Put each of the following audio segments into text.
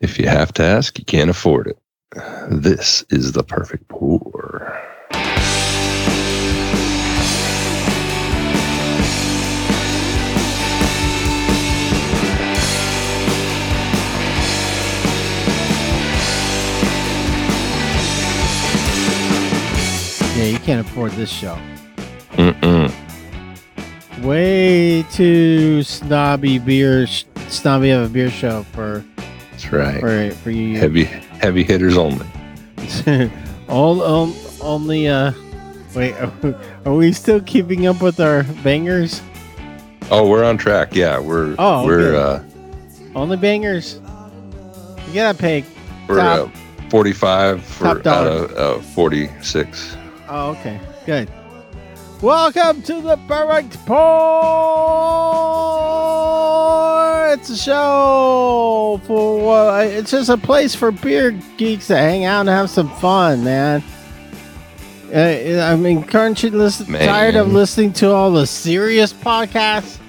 If you have to ask, you can't afford it. This is the perfect pour. Yeah, you can't afford this show. Mm-mm. Way too snobby beer, snobby of a beer show for That's right. for for you. Heavy, heavy hitters only. All um, only uh, wait, are we, still keeping up with our bangers? Oh, we're on track. Yeah, we're Oh, we're uh, Only bangers. You gotta pay. we're uh, 45 for out of uh, 46. Oh, okay, good. Welcome to the perfect pour. It's a show for what? It's just a place for beer geeks to hang out and have some fun, man. Uh, I mean, aren't you listen, Man. tired of listening to all the serious podcasts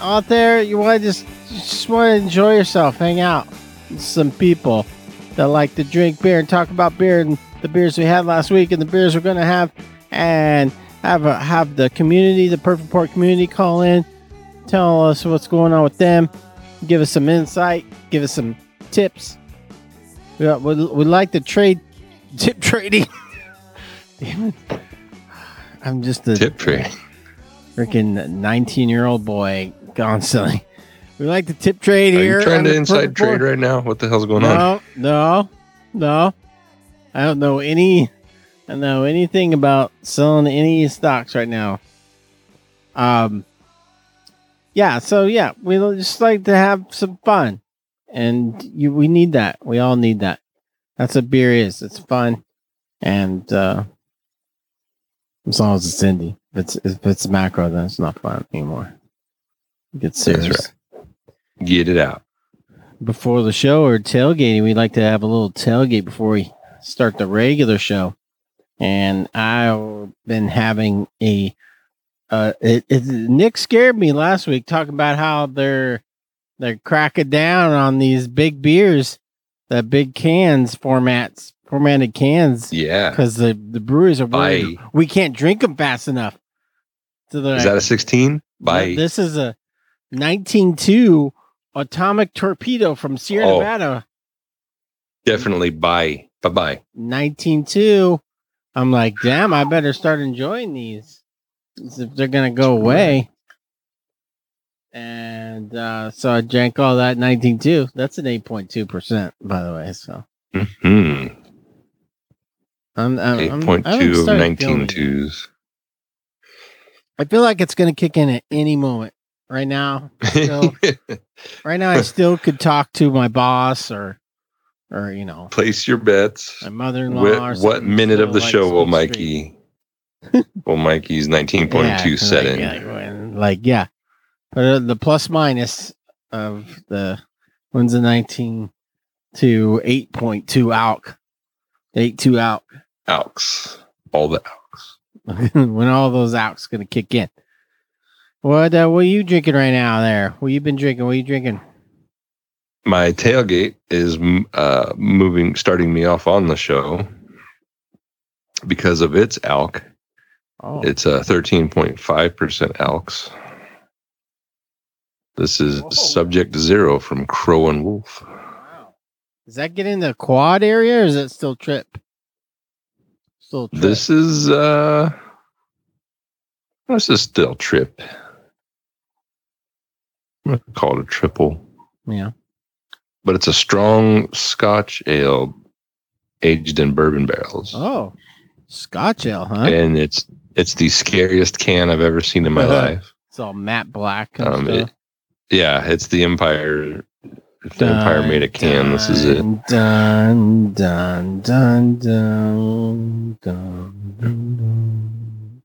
out there? You want to just just want to enjoy yourself, hang out with some people that like to drink beer and talk about beer and the beers we had last week and the beers we're gonna have, and have a, have the community, the Perfect Pour community, call in, tell us what's going on with them, give us some insight, give us some tips. We uh, we we like to trade tip trading. I'm just a Tip trading. freaking 19 year old boy gone constantly. We like to tip trade Are here. you trying to inside trade right now? What the hell's going on? No, no, no. I don't know any. I know anything about selling any stocks right now. Um. Yeah. So yeah, we just like to have some fun, and you we need that. We all need that. That's what beer is. It's fun, and uh as long as it's indie. If it's if it's macro, then it's not fun anymore. That's serious Get it out. before the show or tailgating, we like to have a little tailgate before we start the regular show. And I've been having a uh it, it Nick scared me last week talking about how they're they're cracking down on these big beers, the big cans formats, formatted cans Yeah. because the the breweries are worried we can't drink them fast enough. So Is like, that a 16? Bye. this is a 192 atomic torpedo from Sierra Oh. Nevada. Definitely bye. Bye bye. 192. I'm like, damn, I better start enjoying these if they're gonna go away. And uh, so I drank all that 192. That's an 8.2 percent, by the way. So Hmm. I'm, I'm, I'm- I haven't 8.2 of 19 twos. I feel like it's gonna kick in at any moment. Right now, Still. right now, I still could talk to my boss or, or you know, Place your bets. my mother-in-law. What, what minute of the like show will. Mikey will Mikey's 19.2 set like, in? Like, when- like, yeah. But uh, the plus minus of the when's the 19 to 8.2 alk, 8.2 alk, Alks. All the Alks. when all those alks gonna kick in. What uh, what are you drinking right now? There, what you been drinking? What you drinking? My tailgate is uh, moving, starting me off on the show because of its alk. Oh, It's a 13.5% alks. This is Whoa. Subject Zero from Crow and Wolf. wow. Does that get in the quad area, or is it still trip? Still trip. This is uh this is still trip. I'm gonna call it a triple, yeah. But it's a strong Scotch ale aged in bourbon barrels, Oh, Scotch ale, huh? and it's it's the scariest can I've ever seen in my life. It's all matte black. And Um, it, yeah, it's the Empire. If the Empire made a can, this is it. Dun dun dun dun dun dun. dun.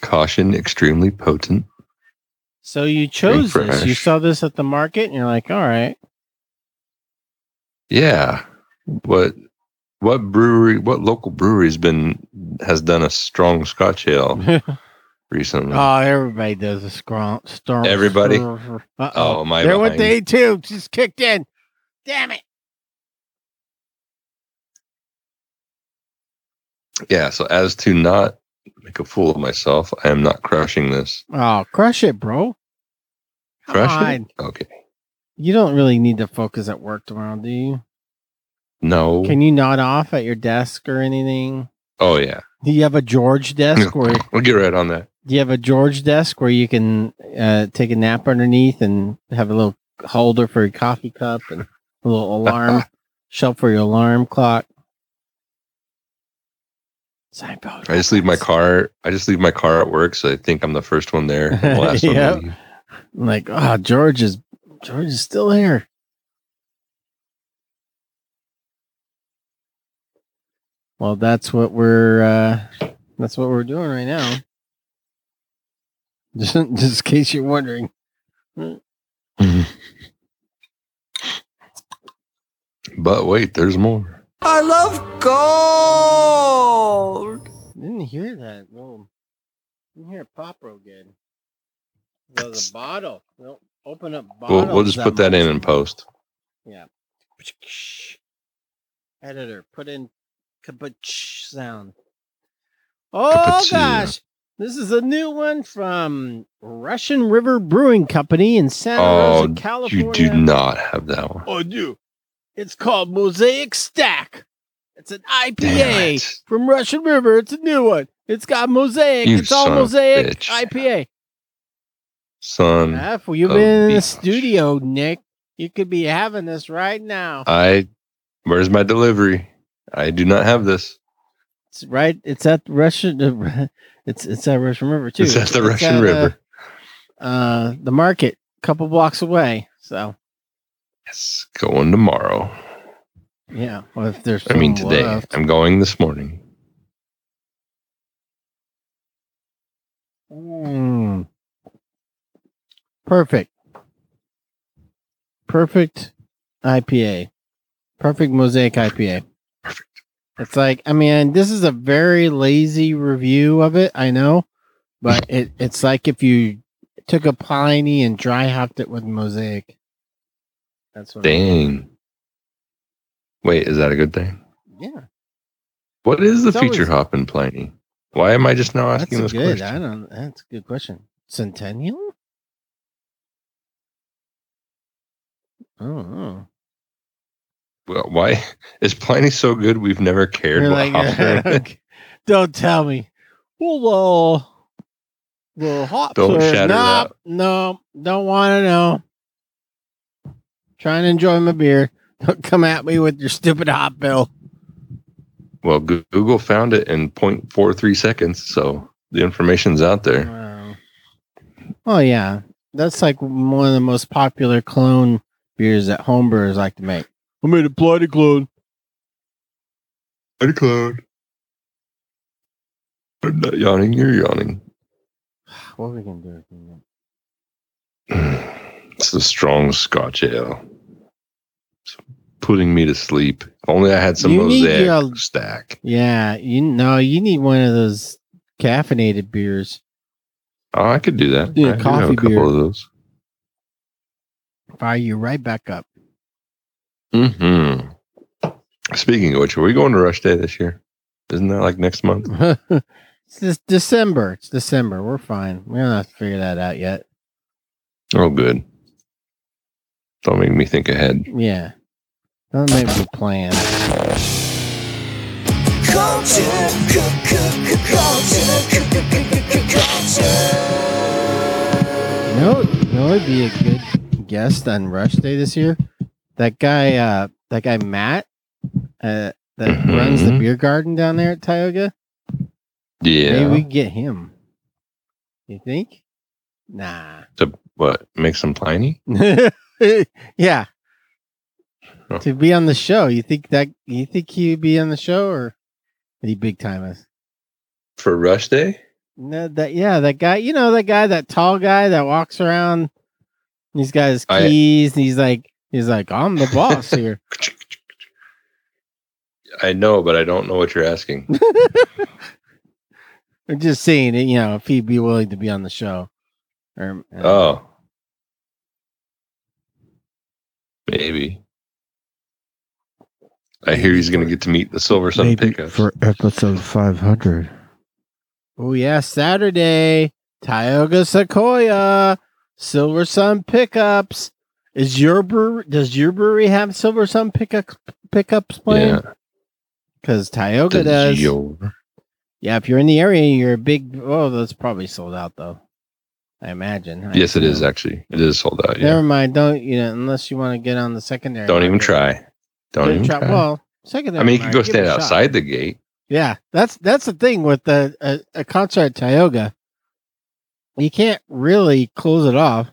Caution, extremely potent. So you chose this. You saw this at the market, and you're like, "All right, Yeah. What what brewery what local brewery's been has done a strong scotch ale recently. Oh, everybody does a scrum. Storm. Everybody? Uh Oh, I There went behind? day two. Just kicked in. Damn it. Yeah, so as to not make a fool of myself, I am not crushing this. Oh, crush it, bro. Come Crush on. it? Okay. You don't really need to focus at work tomorrow, do you? No. Can you nod off at your desk or anything? oh yeah. Do you have a George desk where We'll get right on that. do you have a George desk where you can uh, take a nap underneath and have a little holder for your coffee cup and a little alarm shelf for your alarm clock? Seinfeld. I just leave my car. I just leave my car at work, so I think I'm the first one there, the last Yep. I'm like, oh, George is George is still here. Well, that's what we're uh that's what we're doing right now. Just, just in case you're wondering. But wait, there's more. I love gold. I Didn't hear that. No. Didn't hear it pop real good. That was a bottle. We'll open up bottles. We'll, we'll just put that in much. and post. Yeah. Editor, put in kabach sound. Oh Kabach. gosh. This is a new one from Russian River Brewing Company in Santa Oh, Rosa, California. You do not have that one. Oh, I do. It's called Mosaic Stack. It's an IPA it. from Russian River. It's a new one. It's got mosaic. You it's all mosaic. IPA. Son, F, well, you've been in the studio, Nick. You could be having this right now. I. Where's my delivery? I do not have this. It's right. It's at Russian. It's it's at Russian River too. It's at the Russian at, River. Uh, uh, the market, a couple blocks away. So Yes, going tomorrow. yeah. Well, if there's, I mean today. left. I'm going this morning. Mm. Perfect. Perfect IPA. Perfect mosaic IPA. Perfect. It's like I mean, this is a very lazy review of it, I know, but it it's like if you took a Pliny and dry hopped it with mosaic. That's what. Dang. Wait, is that a good thing? Yeah, What is the It's feature always- hop in Pliny? Why am I just now asking this good. question? I don't. That's a good question. Centennial. Oh. Well, why is Pliny so good? We've never cared You're what like, hops don't tell me. Well, the hops Don't shatter it no, up. no, don't want to know. Trying to enjoy my beer. Don't come at me with your stupid hop bill. Well, Google found it in 0.43 seconds, so the information's out there. Wow. Oh yeah, that's like one of the most popular clone beers that homebrewers like to make. I made a bloody clone. Bloody clone. I'm not yawning. You're yawning. What are we gonna do? with it? It's a strong Scotch ale. It's putting me to sleep. If only I had some You mosaic your- stack. Yeah, you know you need one of those caffeinated beers. Oh, I could do that. Yeah, I do coffee couple beer. of those. Fire you right back up. hmm Speaking of which, are we going to Rush Day this year? Isn't that like next month? it's this December. It's December. We're fine. We don't have to figure that out yet. Oh, good. Don't make me think ahead. Yeah. Don't make me plan. You know, you know, it'd be a good guest on Rush Day this year. That guy, uh, that guy Matt, uh, that runs the beer garden down there at Tioga. Yeah. Maybe we can get him. You think? Nah. to what? Make some Pliny? yeah. Oh. To be on the show, you think that you think he'd be on the show or he big time us? For Rush Day? No, that yeah, that guy. You know that guy, that tall guy that walks around. and He's got his I- keys. and he's like, he's like, I'm the boss here. I know, but I don't know what you're asking. I'm just saying, you know, if he'd be willing to be on the show. Or, uh, Oh. Maybe. I hear he's going to get to meet the Silver Sun Maybe pickups. for episode 500. oh yeah, Saturday, Tioga Sequoia, Silver Sun pickups. Is your brewery? Does your brewery have Silver Sun pickups pickups playing? yeah. Because Tioga The does. Geo- Yeah, if you're in the area, you're a big. Oh, that's probably sold out though. I imagine. I Yes, it is actually. It is sold out. Yeah. Never mind. Don't you know? Unless you want to get on the secondary. Don't even try. Don't even try. Well, secondary. I mean, you can go stand shot. outside the gate. Yeah, that's that's the thing with the a, a concert at Tioga. You can't really close it off.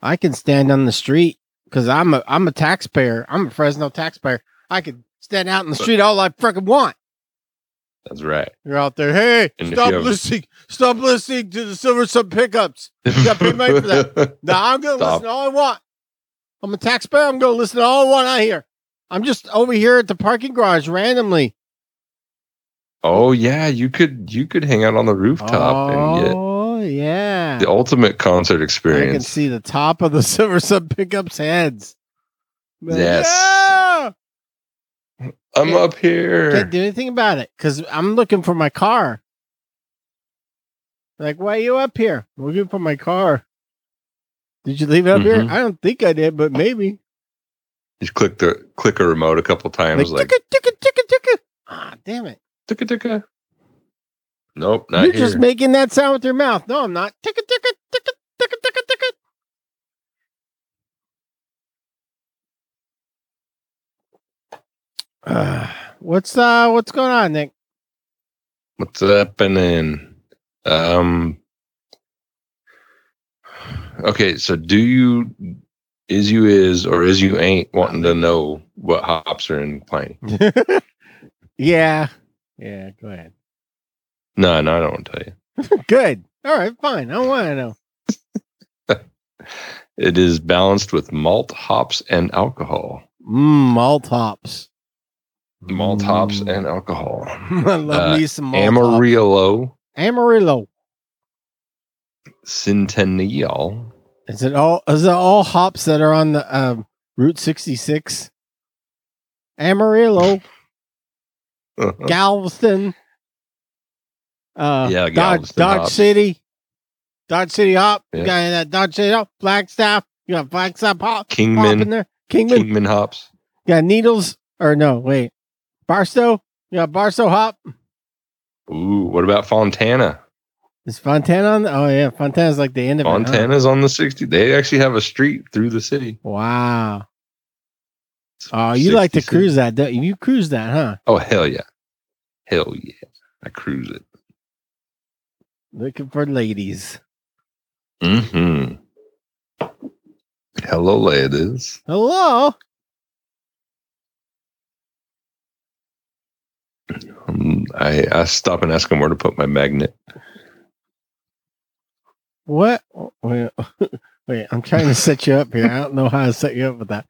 I can stand on the street because I'm a I'm a taxpayer. I'm a Fresno taxpayer. I could stand out in the street all I freaking want. That's right. You're out there. Hey, And stop listening. Stop listening to the Silver Sun pickups. You got paid money for that. Now I'm gonna Stop. listen to all I want. I'm a taxpayer. I'm gonna listen to all I want out here. I'm just over here at the parking garage randomly. oh yeah, you could you could hang out on the rooftop and get Oh yeah. the ultimate concert experience. I can see the top of the Silver Sun pickups heads. Like, Yes. "Yeah!" I'm up here. Can't do anything about it because I'm looking for my car. Like, why are you up here? I'm looking for my car. Did you leave it up here? Mhm. I don't think I did, but maybe. Just click the click a remote a couple times, Like, like, ticka, ticka, ticka, ticka. Ah, damn it. ticka ticka. Nope, not You're here. just making that sound with your mouth. No, I'm not. Ticka, ticka, ticka, ticka, ticka, ticka. Uh, what's uh what's going on, Nick? What's happening? Um. Okay, so do you is you is or is you ain't wanting to know what hops are in Pliny? yeah. Yeah, go ahead. No, no, I don't want to tell you. Good. All right, fine. I don't want to know. It is balanced with malt, hops, and alcohol. Mmm, malt hops. Malt, hops, Mm. and alcohol. I love Uh, me some malt hops. Amarillo. Centennial, Is it all is it all hops that are on the um, Route 66? Amarillo, Galveston. Uh Yeah, Dodge, Galveston Dodge hops. City. Dodge City hop. You got that Dodge City hop, Flagstaff. You got Flagstaff hop, hop in there. Kingman. Kingman hops. You got Needles. Or no, wait. Barstow. You got Barstow hop. Ooh, what about Fontana? Is Fontana on? The, Oh yeah, Fontana's like the end of it. huh? Fontana's on the 60. They actually have a street through the city. Wow. Oh, you like to cruise that? Don't you? you cruise that, huh? Oh, hell yeah. Hell yeah. I cruise it. Looking for ladies. Mm-hmm. Hello, ladies. Hello. I, I stop and ask him where to put my magnet. What? Wait, wait, I'm trying to set you up here. I don't know how to set you up with that.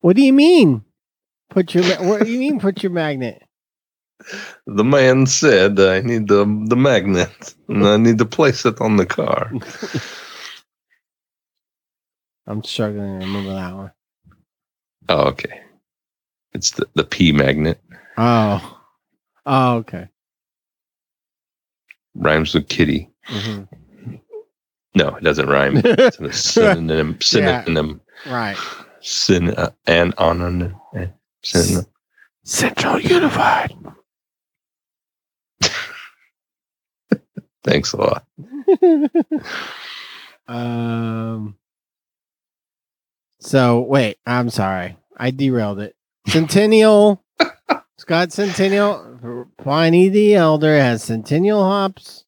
What do you mean? Put your what do you mean put your magnet? The man said I need the the magnet and I need to place it on the car. I'm struggling to remember that one. Oh, okay. It's the, the P magnet. Oh. Oh, okay. Rhymes with kitty. Mhm. No, it doesn't rhyme. It's a synonym. Synonym. right. Syn uh, and on an uh, synonym. Central Unified. Thanks a lot. um. So wait, I'm sorry, I derailed it. Centennial, Scott Centennial, Pliny the Elder has Centennial hops.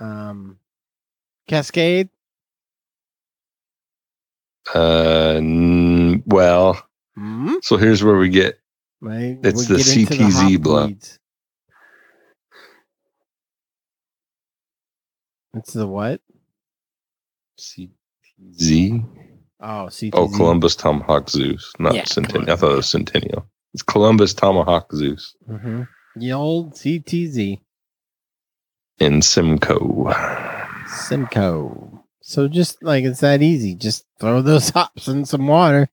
Um, Cascade. Uh, n- well, Hmm? so here's where we get Right, It's we the get CTZ hop block. weeds. It's the what? Z. Oh, CTZ. Oh, Columbus Tomahawk Zeus, not Yeah, Centennial. I thought it was Centennial. It's Columbus Tomahawk Zeus. Mm-hmm. The old CTZ. in Simcoe. Simcoe. So just like it's that easy. Just throw those hops in some water.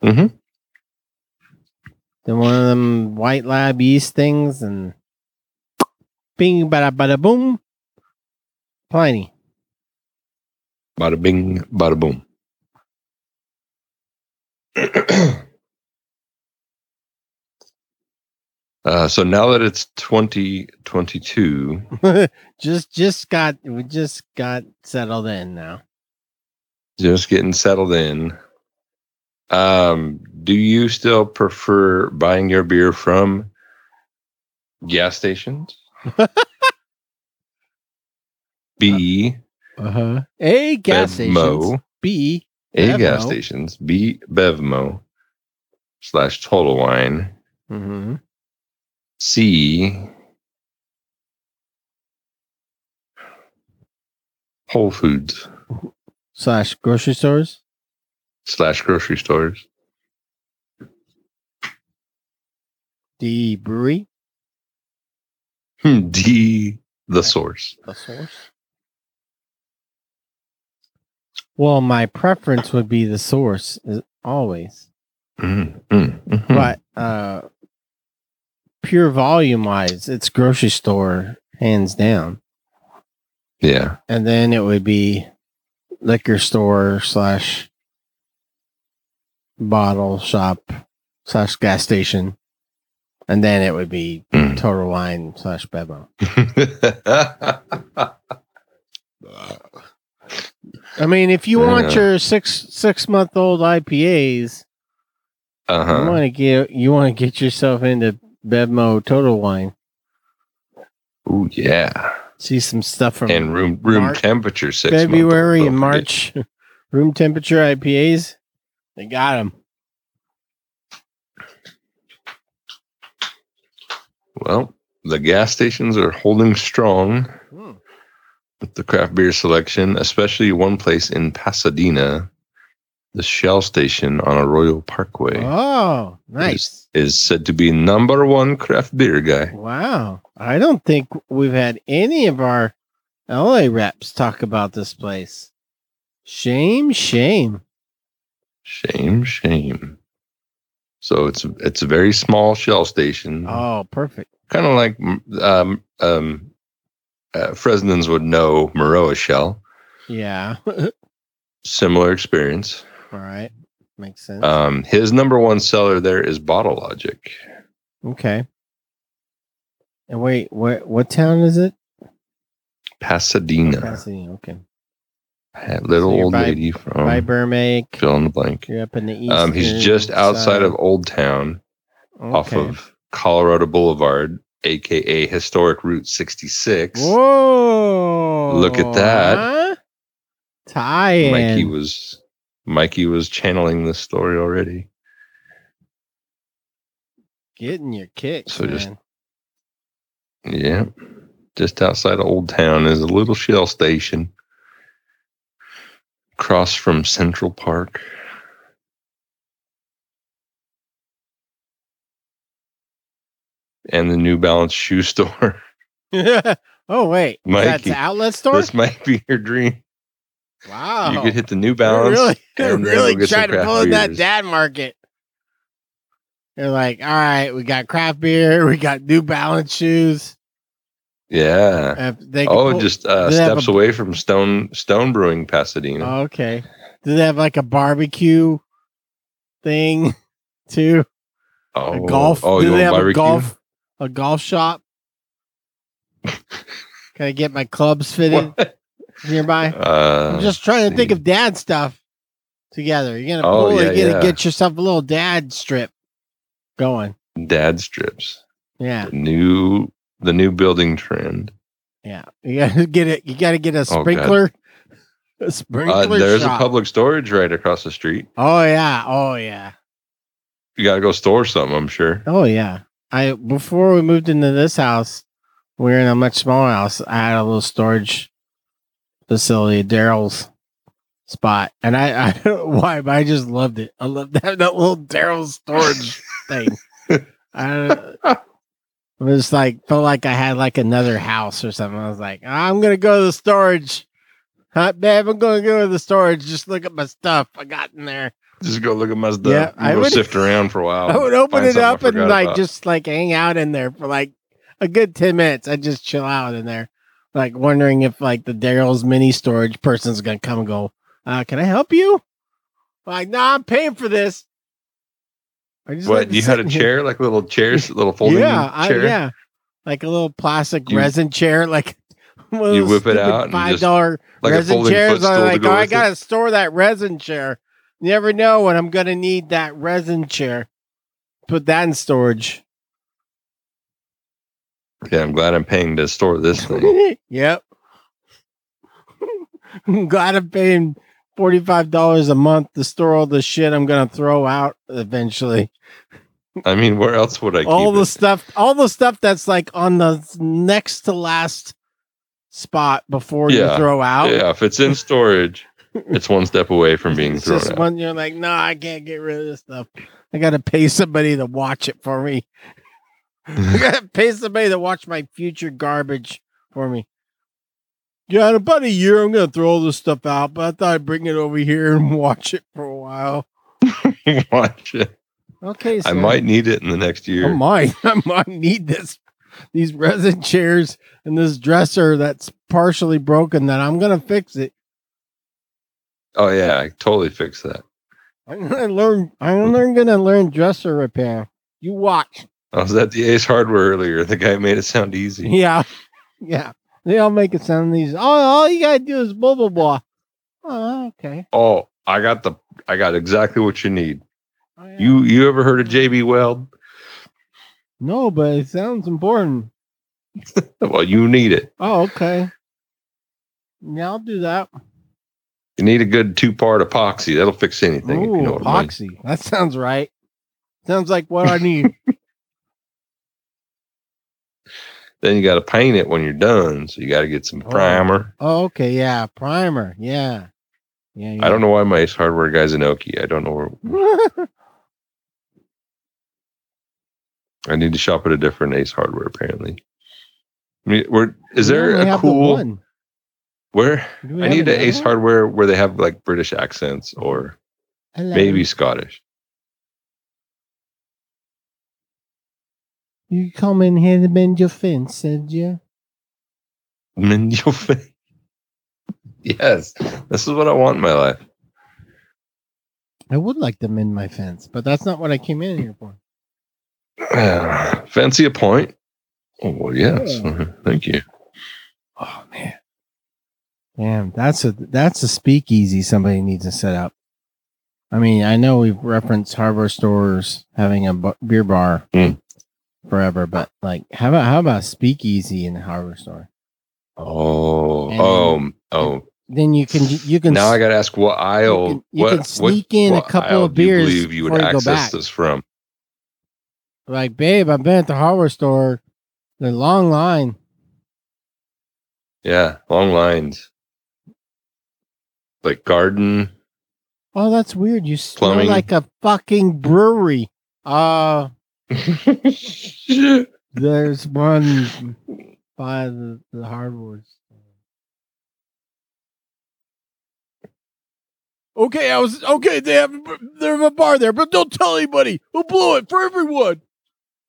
Mhm. Then one of them white lab yeast things and bing bada bada boom. Pliny. Bada bing, bada boom. uh, so now that it's 2022, just just got we just got settled in now. just getting settled in. Um, do you still prefer buying your beer from gas stations? B, Uh-huh. A gas. Bevmo, B. A gas stations, B, Bevmo slash Total Wine, Mm-hmm. C, Whole Foods Slash grocery stores. slash grocery stores, D brewery. D, the source. The source. Well, my preference would be the source is always. Mm, mm, mhm. But uh pure volume wise, it's grocery store hands down. Yeah. And then it would be liquor store slash bottle shop slash gas station. And then it would be Mm. total wine slash Bevmo. I mean, if you want Yeah. your six six month old IPAs, you uh-huh. want to get you want to get yourself into Bevmo Total Wine. Ooh, yeah. See some stuff from And room room March- temperature six February and March. Room temperature IPAs, they got them. Well, the gas stations are holding strong Hmm. with the craft beer selection, especially one place in Pasadena, the Shell Station on Arroyo Parkway, Oh, nice! is said to be number one craft beer guy. Wow, I don't think we've had any of our LA reps talk about this place. Shame, shame. Shame, shame. So it's it's a very small Shell station. Oh, perfect. kind of like um, um, uh, Fresnans would know Maroa Shell. Yeah. Similar experience. Right, makes sense. Um, his number one seller there is Bottle Logic. okay. And wait, what what town is it? Pasadena. Pasadena. Okay. That little So old by- lady By from Burbank. fill in the blank. You're up in the east. Um, he's just outside of Old Town, off of Colorado Boulevard, aka historic Route 66. Whoa! Look at that. Huh? Tie. Mikey was Mikey was channeling this story already. getting your kicks, So just- man. Yeah. Just outside of Old Town is a little shell station. Across from Central Park. And the New Balance shoe store. oh wait, that's Mikey, the outlet store. this might be your dream. Wow, You could hit the New Balance. really, then really go trying to pull in that dad market. They're like, all right, we got craft beer, we got New Balance shoes. Yeah. Oh, pull- just uh, steps a- away from Stone Stone Brewing, Pasadena. Okay. Do they have like a barbecue thing too? oh, a golf? Oh, Do you they have barbecue? a golf a golf shop? Can I get my clubs fitted What? Nearby? Uh, I'm just trying to think of dad stuff together. You're gonna Oh, pull yeah, get yourself a little dad strip going. dad strips. Yeah, The new the new building trend. yeah. You gotta get it. You gotta get a Oh, sprinkler. Uh, sprinkler. there's shop. a public storage right across the street. Oh yeah. Oh yeah. You got to go store something, I'm sure. Oh yeah. I before we moved into this house, we were in a much smaller house. I had a little storage facility, Daryl's spot, and I I don't know why, but I just loved it. I loved that that little Daryl's storage thing. I It was like felt like I had like another house or something. I was like, I'm gonna go to the storage. Huh, babe, I'm gonna go to the storage. Just look at my stuff I got in there. Just go look at my stuff. Yeah, I go would- sift around for a while. I would open it up and like about. just like hang out in there for like a good ten minutes. I just chill out in there, like wondering if like the Daryl's mini storage person's gonna come and go. Uh, can I help you? Like, nah, I'm paying for this. I just What to you had a in here. chair, like little chairs, little folding yeah, I, chair. yeah, like a little plastic You- resin chair, like You whip it out and five just- dollar like resin folding chairs. I'm like, go oh, I gotta store that resin chair. You never know when I'm gonna need that resin chair. Put that in storage. Yeah, I'm glad I'm paying to store this thing. yep. Glad I'm paying forty five dollars a month to store all the shit I'm gonna throw out eventually. I mean, where else would I keep all the it? stuff, all the stuff that's like on the next to last spot before you throw out. Yeah, if it's in storage, it's one step away from being it's thrown just out. when you're like, no, I can't get rid of this stuff. I gotta pay somebody to watch it for me. I gotta pay somebody to watch my future garbage for me. Yeah, in about a year, I'm gonna throw all this stuff out, but I thought I'd bring it over here and watch it for a while. Watch it. Okay, I might need it in the next year. I might. I might need this. These resin chairs and this dresser that's partially broken. That I'm gonna fix it. Oh yeah, I totally fix that. I'm gonna learn. I'm gonna learn dresser repair. You watch. Oh, I was at the Ace Hardware earlier. The guy made it sound easy. Yeah, yeah. They all make it sound easy. Oh, all you gotta do is blah blah blah. Oh, okay. Oh, I got the I got exactly what you need. Oh, yeah. You you ever heard of JB Weld? no, but it sounds important. Well, you need it. Oh, okay. Yeah, I'll do that. You need a good two part epoxy. That'll fix anything. if Ooh, you know what I mean. epoxy. That sounds right. Sounds like what I need. Then you got to paint it when you're done. So you got to get some Oh. primer. oh, okay. Yeah, primer. Yeah. Yeah. yeah. I don't know why my Ace Hardware guy's an Okie. I don't know where. I need to shop at a different Ace Hardware. Apparently, I mean, where is We there a have the cool where I need an Ace? Hardware where they have like British accents or maybe Scottish. You come in here to mend your fence, did you? Mend your face. Yes, this is what I want in my life. I would like to mend my fence, but that's not what I came in here for. Fancy a point? Oh well, yes. Yeah. Thank you. Oh man. Damn, that's a that's a speakeasy somebody needs to set up. I mean, I know we've referenced hardware stores having a beer bar Mm. Forever, but like, how about how about speakeasy in a hardware store? Oh, And- oh, oh. Then you can you can Now I got to ask what aisle. can- you what, can sneak in a couple of do you beers believe you would you go back. this from? like, babe, I've been at the hardware store. The long line. Yeah, long lines. Like garden. Oh, that's weird. You smell Plumbing. like a fucking brewery. Uh there's one by the, the hardware. Okay, I was okay. They have they have a bar there, but don't tell anybody. Who blew it for everyone.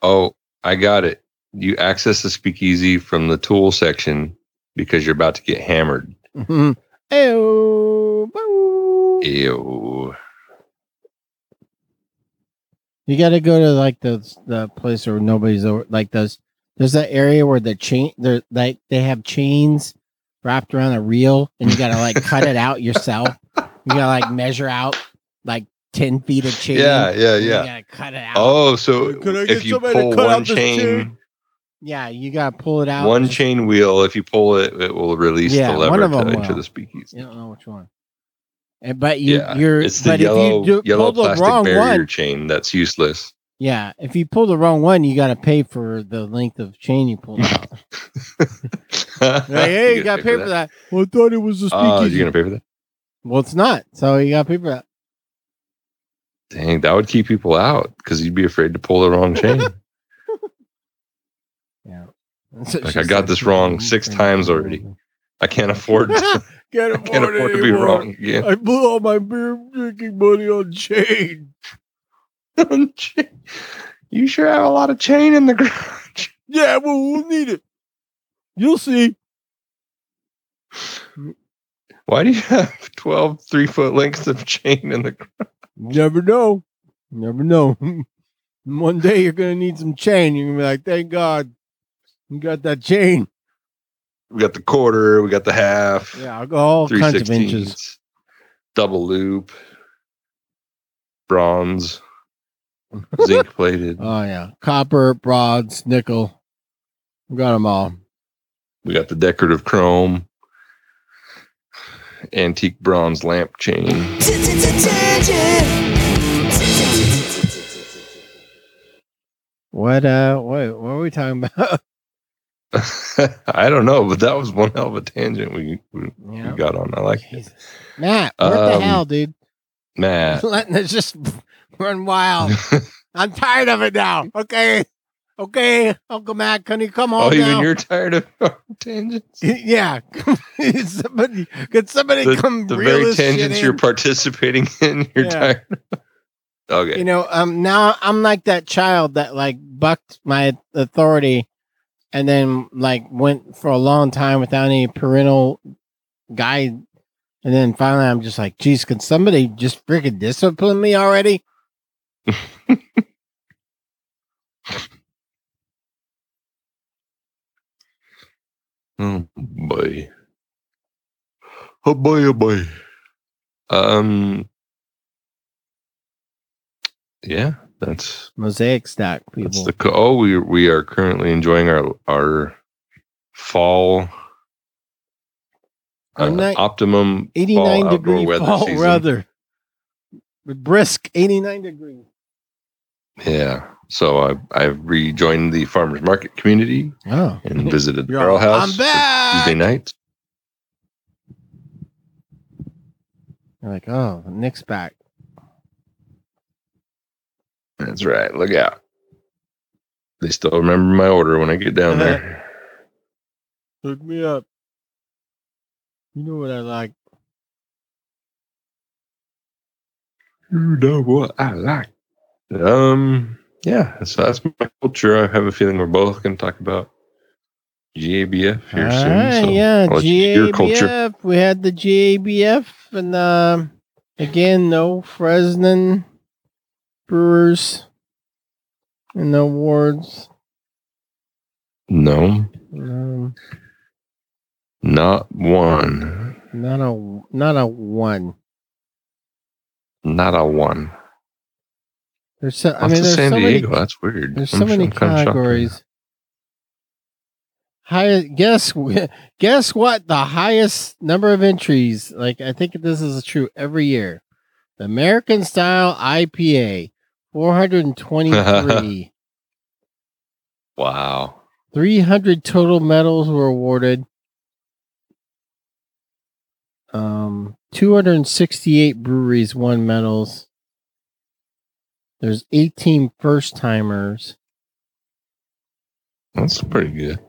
oh, I got it. You access the speakeasy from the tool section because you're about to get hammered. Mm-hmm. Ew. Ew. You got to go to like the the place where nobody's over. Like those, there's that area where the chain, they're like they have chains wrapped around a reel, and you got to like cut it out yourself. You got to like measure out like ten feet of chain. Yeah, yeah, yeah. You got to cut it out. Oh, so Could I get if you somebody to pull cut one out chain, chain? Yeah, you got to pull it out. one chain wheel, if you pull it, it will release Yeah, the one lever of them to enter will. the speakeasy. You don't know which one. And, but you, yeah, you're. it's the but yellow if you do, yellow pull the plastic wrong barrier one, chain that's useless. yeah, if you pull the wrong one, you got to pay for the length of chain you pulled out. Like, hey, you got to pay for that. Well, I thought it was a Oh, speakeasy. you're gonna pay for that? well, it's not. So you got to pay for that. Dang, that would keep people out because you'd be afraid to pull the wrong chain. Yeah. Like, I got this wrong six times already. I can't afford to, Can't I can't afford to be wrong again. I blew all my beer drinking money on chain. you sure have a lot of chain in the garage. Yeah, well, we'll need it. You'll see. Why do you have 12 three foot lengths of chain in the garage? Never know. Never know. One day you're gonna need some chain. You're gonna be like, thank God, you got that chain. We got the quarter, we got the half, Yeah, all kinds of inches. double loop, bronze, zinc plated. Oh yeah, copper, bronze, nickel. We got them all. We got the decorative chrome, antique bronze lamp chain. What uh, what what are we talking about? I don't know, but that was one hell of a tangent we, we, Yeah. we got on. I like it. Matt, what the Um, hell, dude? Matt. Letting it just run wild. I'm tired of it now. Okay. Okay, Uncle Matt, can you come home? oh, even now? you're tired of tangents? yeah. somebody could somebody The, come the very tangents you're participating in, you're Yeah. tired of. Okay. You know, um now I'm like that child that like bucked my authority and then like went for a long time without any parental guide. And then finally I'm just like, geez, can somebody just freaking discipline me already? Oh boy. Oh boy, oh boy. Um Yeah, that's Mosaic stack, people. that's the oh we we are currently enjoying our our fall uh, not- optimum 89 fall degree weather fall season. weather. Brisk 89 degrees. Yeah. So I I've rejoined the farmers market community Oh. and visited the barrel house I'm back. Tuesday night. You're like, oh, Nick's back. That's right. Look out. They still remember my order when I get down there. Hook me up. You know what I like. You know what I like. Um, yeah, so that's my culture. I have a feeling we're both going to talk about GABF here All soon. right, so yeah, I'll let you do your culture. GABF. We had the GABF, and um, again, no Fresno Brewers in the awards. No, Um, not one. not a not a one. Not a one. There's so, I mean, there's San so Diego. many. That's weird. There's so many I'm by categories. High, guess guess what? The highest number of entries. Like I think this is true every year. The American Style IPA, four hundred and twenty-three. Wow. Three hundred total medals were awarded. Um, two hundred and sixty-eight breweries won medals. There's 18 first timers. That's pretty good.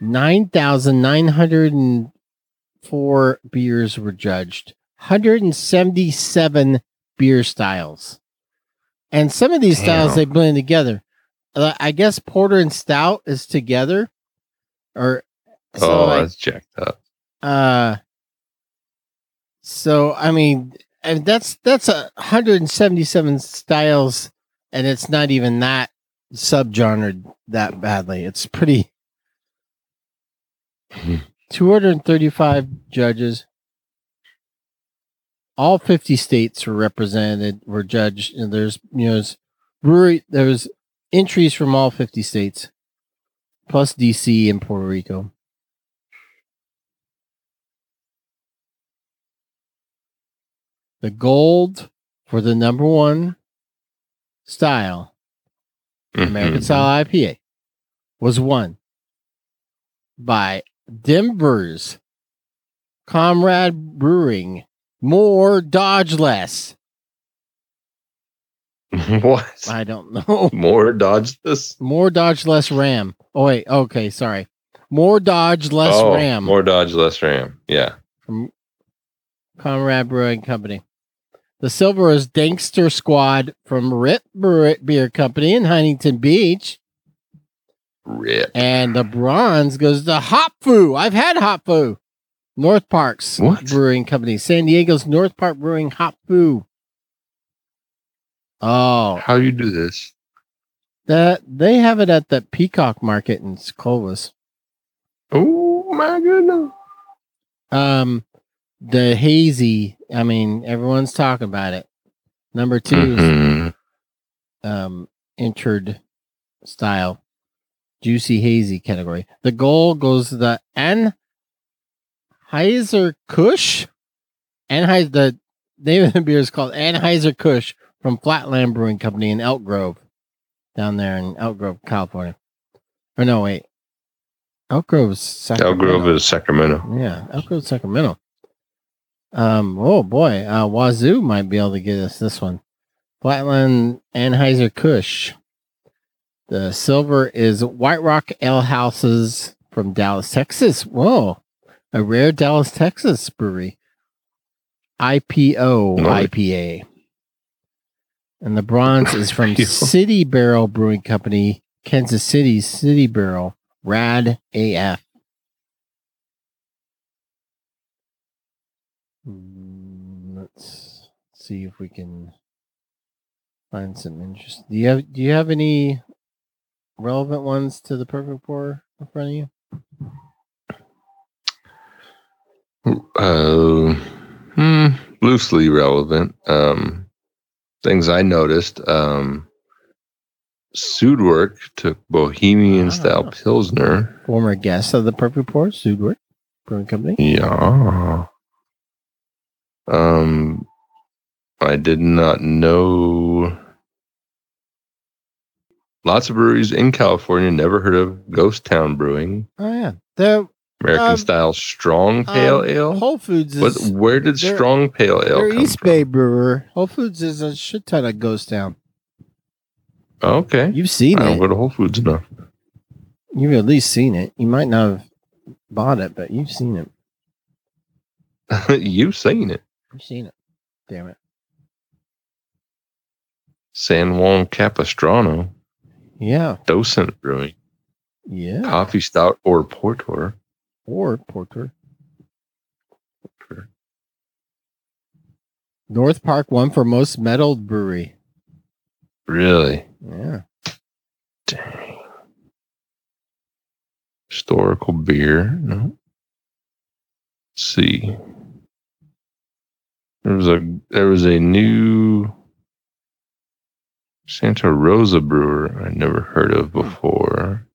9,904 beers were judged, 177 beer styles. And some of these styles Damn. they blend together. Uh, I guess porter and stout is together or so oh, like, that's jacked up. uh so I mean and that's that's a 177 styles and it's not even that subgenre that badly. It's pretty 235 judges. All 50 states were represented, were judged. And there's, you know, there's brewery, there was entries from all 50 states, plus DC and Puerto Rico. The gold for the number one style, American Mhm. style IPA, was won by Denver's Comrade Brewing. More, Dodge less. what? I don't know. More dodge this? More Dodge, less Ram. Oh wait, okay, sorry. More Dodge, less oh, Ram More dodge, less ram. Yeah. from Comrade Brewing Company. The silver is Dankster Squad from Brew- Beer Company in Huntington Beach. Rip. And the bronze goes to Hop-Fu. I've had Hop-Fu. North Parks What? Brewing Company. San Diego's North Park Brewing Hop Foo. Oh, How you do this? that they have it at the Peacock Market in Clovis. Oh my goodness. Um, the hazy. I mean, everyone's talking about it. Number 2 is Mhm. um entered style juicy hazy category. The goal goes to the Anheuser Kush. Anheuser the name of the beer is called Anheuser Kush from Flatland Brewing Company in Elk Grove, down there in Elk Grove, California. Or no, wait, Elk Grove's Elk Sacramento. Grove is Sacramento. Yeah, Elk Grove, Sacramento. Um, oh boy, uh, Wazoo might be able to get us this one. Flatland Anheuser Kush. The silver is White Rock Ale Houses from Dallas, Texas. Whoa, a rare Dallas, Texas brewery. IPO Nice. IPA. And the bronze is from City Barrel Brewing Company, Kansas City City Barrel, Rad AF. Mm, Let's see if we can find some interest. Do you have Do you have any relevant ones to the perfect pour in front of you? Uh, hmm, loosely relevant. Um, things I noticed. Um, Sudwerk took Bohemian style Ah. Pilsner. Former guest of the perfect pour, Sudwerk Brewing Company. Yeah. Um, I did not know. Lots of breweries in California never heard of Ghost Town Brewing, Oh yeah, the American Um, style strong pale um, ale. Whole Foods What? is Where did strong pale ale their come East from? Bay brewer. Whole Foods is a shit ton of Ghost Town. Okay, You've seen I don't it. go to Whole Foods enough. You've at least seen it. You might not have bought it, but you've seen it. You've seen it. You've seen it. Damn it. San Juan Capistrano, Yeah. Docent Brewing, Yeah. Coffee Stout or Porter. Or Porter. Porter. North Park won for most medaled brewery. Really? Yeah. Dang. Historical beer. No. Let's see. There was a there was a new Santa Rosa brewer I never heard of before.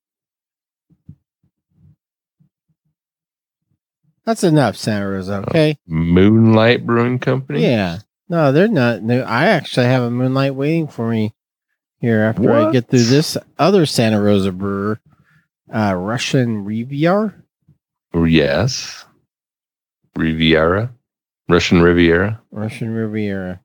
That's enough, Santa Rosa. Okay. Moonlight Brewing Company. Yeah. No, they're not new. I actually have a Moonlight waiting for me here after I get through this other Santa Rosa brewer, uh, Russian Riviera. Yes. Riviera. Russian Riviera. Russian Riviera.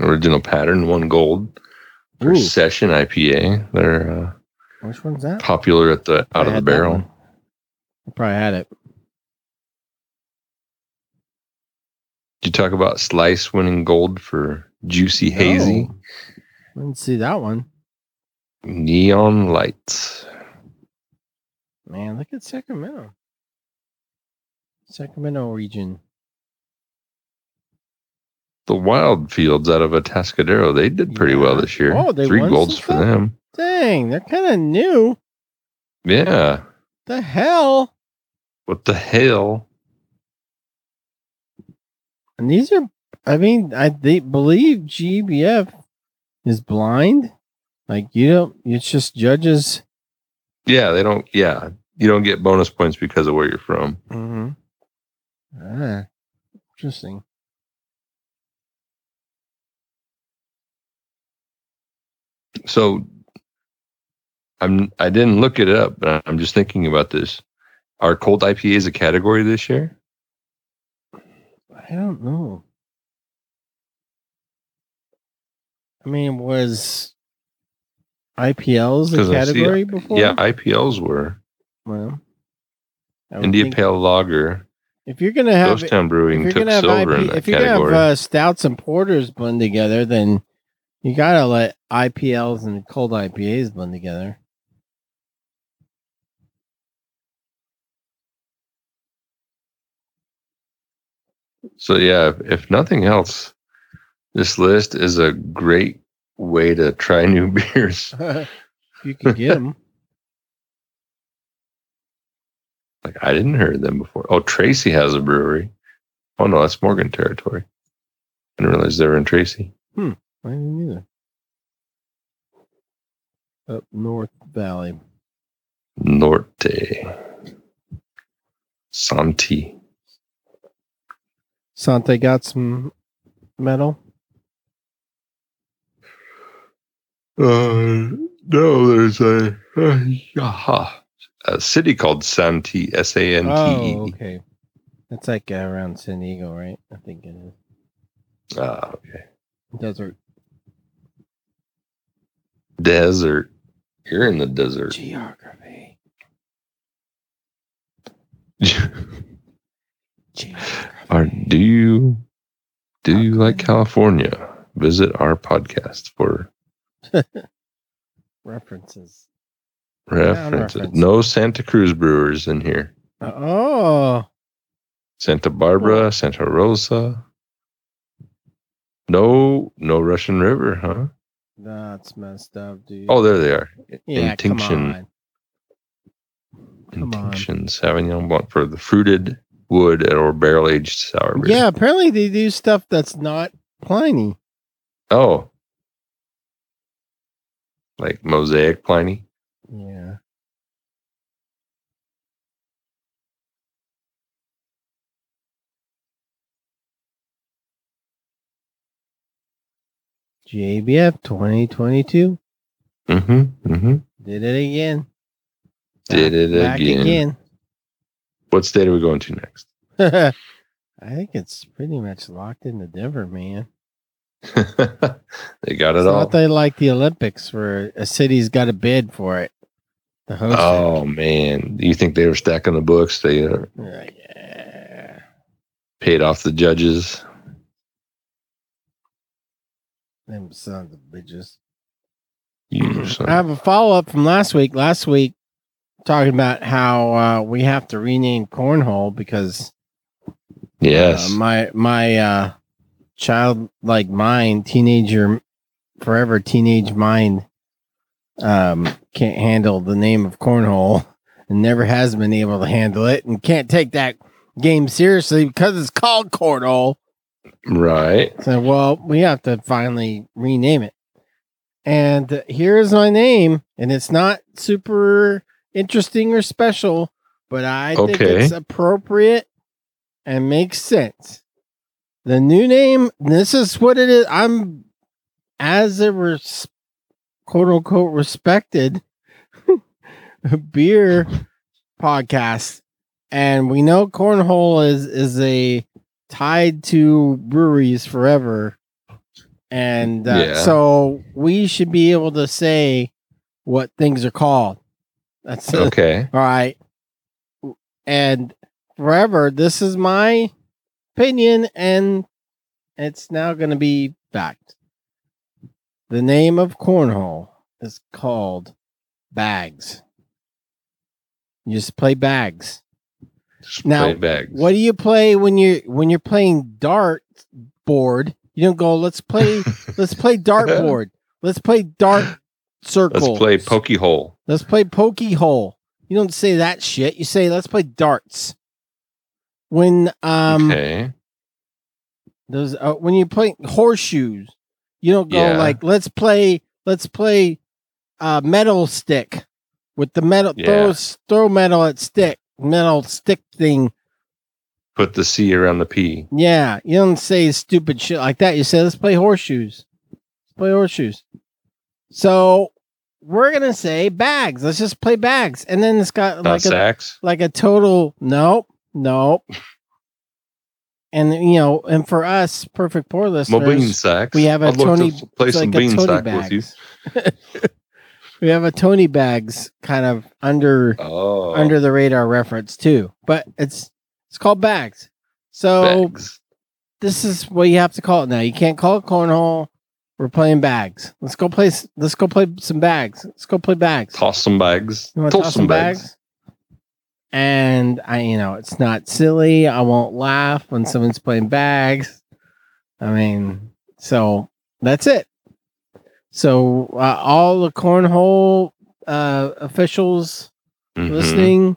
Original pattern, one gold. For Ooh, session IPA. They're uh, which one's that? popular at the I out of the barrel. I probably had it. Did you talk about Slice winning gold for Juicy Hazy? No. I didn't see that one. Neon Lights. Man, look at Sacramento. Sacramento region. The Wild Fields out of Atascadero. They did pretty well this year. Oh, they Three golds for them. Dang, they're kind of new. Yeah. The hell? What the hell? And these are, I mean, I they believe GBF is blind. Like you don't, it's just judges. Yeah, they don't. Yeah, you don't get bonus points because of where you're from. Mm-hmm. Ah, interesting. So, I'm I didn't look it up, but I'm just thinking about this. Are cold IPAs a category this year? I don't know. I mean, was IPLs a I see- category before? Yeah, IPLs were Well, India Pale Lager. If you're gonna have Ghost Town Brewing took silver in IP, that if you're gonna have uh, stouts and porters blend together, then you gotta let IPLs and cold IPAs blend together. So yeah, if, if nothing else, this list is a great way to try new beers. you can get them. Like I didn't hear them before. Oh, Tracy has a brewery. Oh no, that's Morgan territory. I didn't realize they were in Tracy. Hmm. I didn't either. Up North Valley. Norte. Santee. Santee got some metal. Uh, no, there's a uh, a city called Santee. S A N T Oh, E. okay. That's like uh, around San Diego, right? I think it is. Ah, okay. Desert. Desert. You're in the desert. Geography. Geography. Are do you do you like California? Visit our podcast for references? references. reference. No Santa Cruz brewers in here. Oh, Santa Barbara, Santa Rosa. No, no Russian River, huh? That's messed up, dude. Oh, there they are. yeah, come Intinction. on. Come on. Intinction Sauvignon Blanc for the fruited wood or barrel aged sour beer. Yeah, apparently they do stuff that's not Pliny. Oh. Like mosaic Pliny. Yeah. GABF 2022 Mm-hmm. Mm-hmm. did it again. Did it Back again. What state are we going to next? I think it's pretty much locked into Denver, man. they got it It's all. not they like the Olympics where a city's got a bid for it. The host. Oh man, you think they were stacking the books? They uh, yeah. paid off the judges. Them sons of bitches. I have a follow up from last week. Last week, talking about how uh, we have to rename cornhole because yes. uh, my my uh, childlike mind, teenager, forever teenage mind, um, can't handle the name of cornhole and never has been able to handle it and can't take that game seriously because it's called cornhole. Right. So, well, we have to finally rename it. And uh, here's my name, and it's not super interesting or special, but I think it's appropriate and makes sense. The new name, this is what it is. I'm as a res- quote unquote respected beer podcast, and we know cornhole is is a tied to breweries forever. And uh, Yeah. so we should be able to say what things are called. That's. Okay. All right. And forever, this is my opinion, and it's now going to be fact. The name of cornhole is called bags. You just play bags. Just Now. What do you play when you're when you're playing dart board? You don't go. Let's play. let's play dartboard. Let's play dart circle. Let's play pokey hole. Let's play pokey hole. You don't say that shit. You say let's play darts. When um okay. those uh, when you play horseshoes, you don't go Yeah. like let's play let's play uh metal stick with the metal Yeah. throw throw metal at stick metal stick thing. Put the C around the P. Yeah, you don't say stupid shit like that. You say let's play horseshoes. Let's play horseshoes. So we're gonna say bags. Let's just play bags, and then it's got Not like a sacks. like a total nope, nope. And you know, and for us, perfect pour My bean sacks. we have a I'd Tony- to play some like a bean sack with you. bags. we have a Tony bags kind of under Oh, under the radar reference too, but it's it's called bags. So bags. this is what you have to call it now. You can't call it cornhole. We're playing bags. Let's go play. Let's go play some bags. Let's go play bags. Toss some bags. You want to Toss toss some bags? And I, you know, it's not silly. I won't laugh when someone's playing bags. I mean, so that's it. So uh, all the cornhole uh, officials Mhm. listening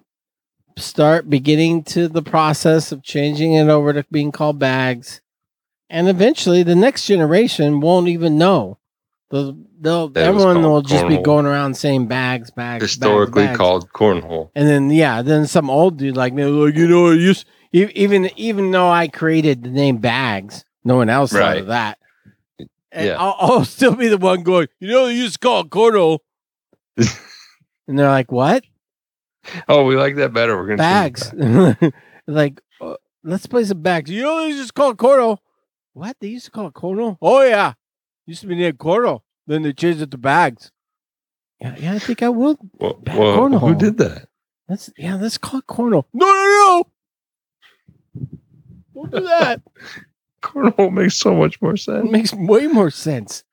start beginning to the process of changing it over to being called bags and eventually the next generation won't even know they'll, they'll everyone will just be going around saying bags bags Historically bags, bags. called cornhole. and then yeah then some old dude like me like you know you s- e- even even though i created the name bags no one else thought of that and Yeah. I'll, I'll still be the one going you know they used to call it and they're like what Oh, we like that better. We're gonna bags. like, uh, let's play some bags. You know, they just call it Corno. What? They used to call it Corno? Oh, yeah. Used to be named Corno. Then they changed it to bags. Yeah, yeah I think I will. Well, well, who did that? Let's, yeah, let's call it Corno. No, no, no. Don't do that. Cornhole makes so much more it sense. makes way more sense.